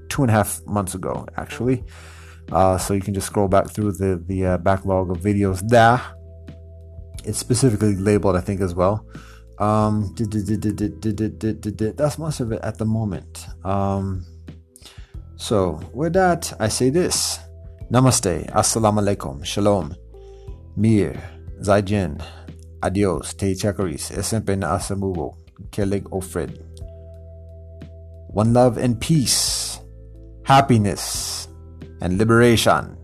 two and a half months ago, actually. Uh, so you can just scroll back through the the uh, backlog of videos there. It's specifically labeled, I think, as well. That's most of it at the moment. Um, so, with that, I say this. Namaste, Assalamu alaikum, Shalom, Mir, Zaijin, Adios, Te Chakaris, Esempe na Asamubo, Kelig Ofred. One love and peace, happiness, and liberation.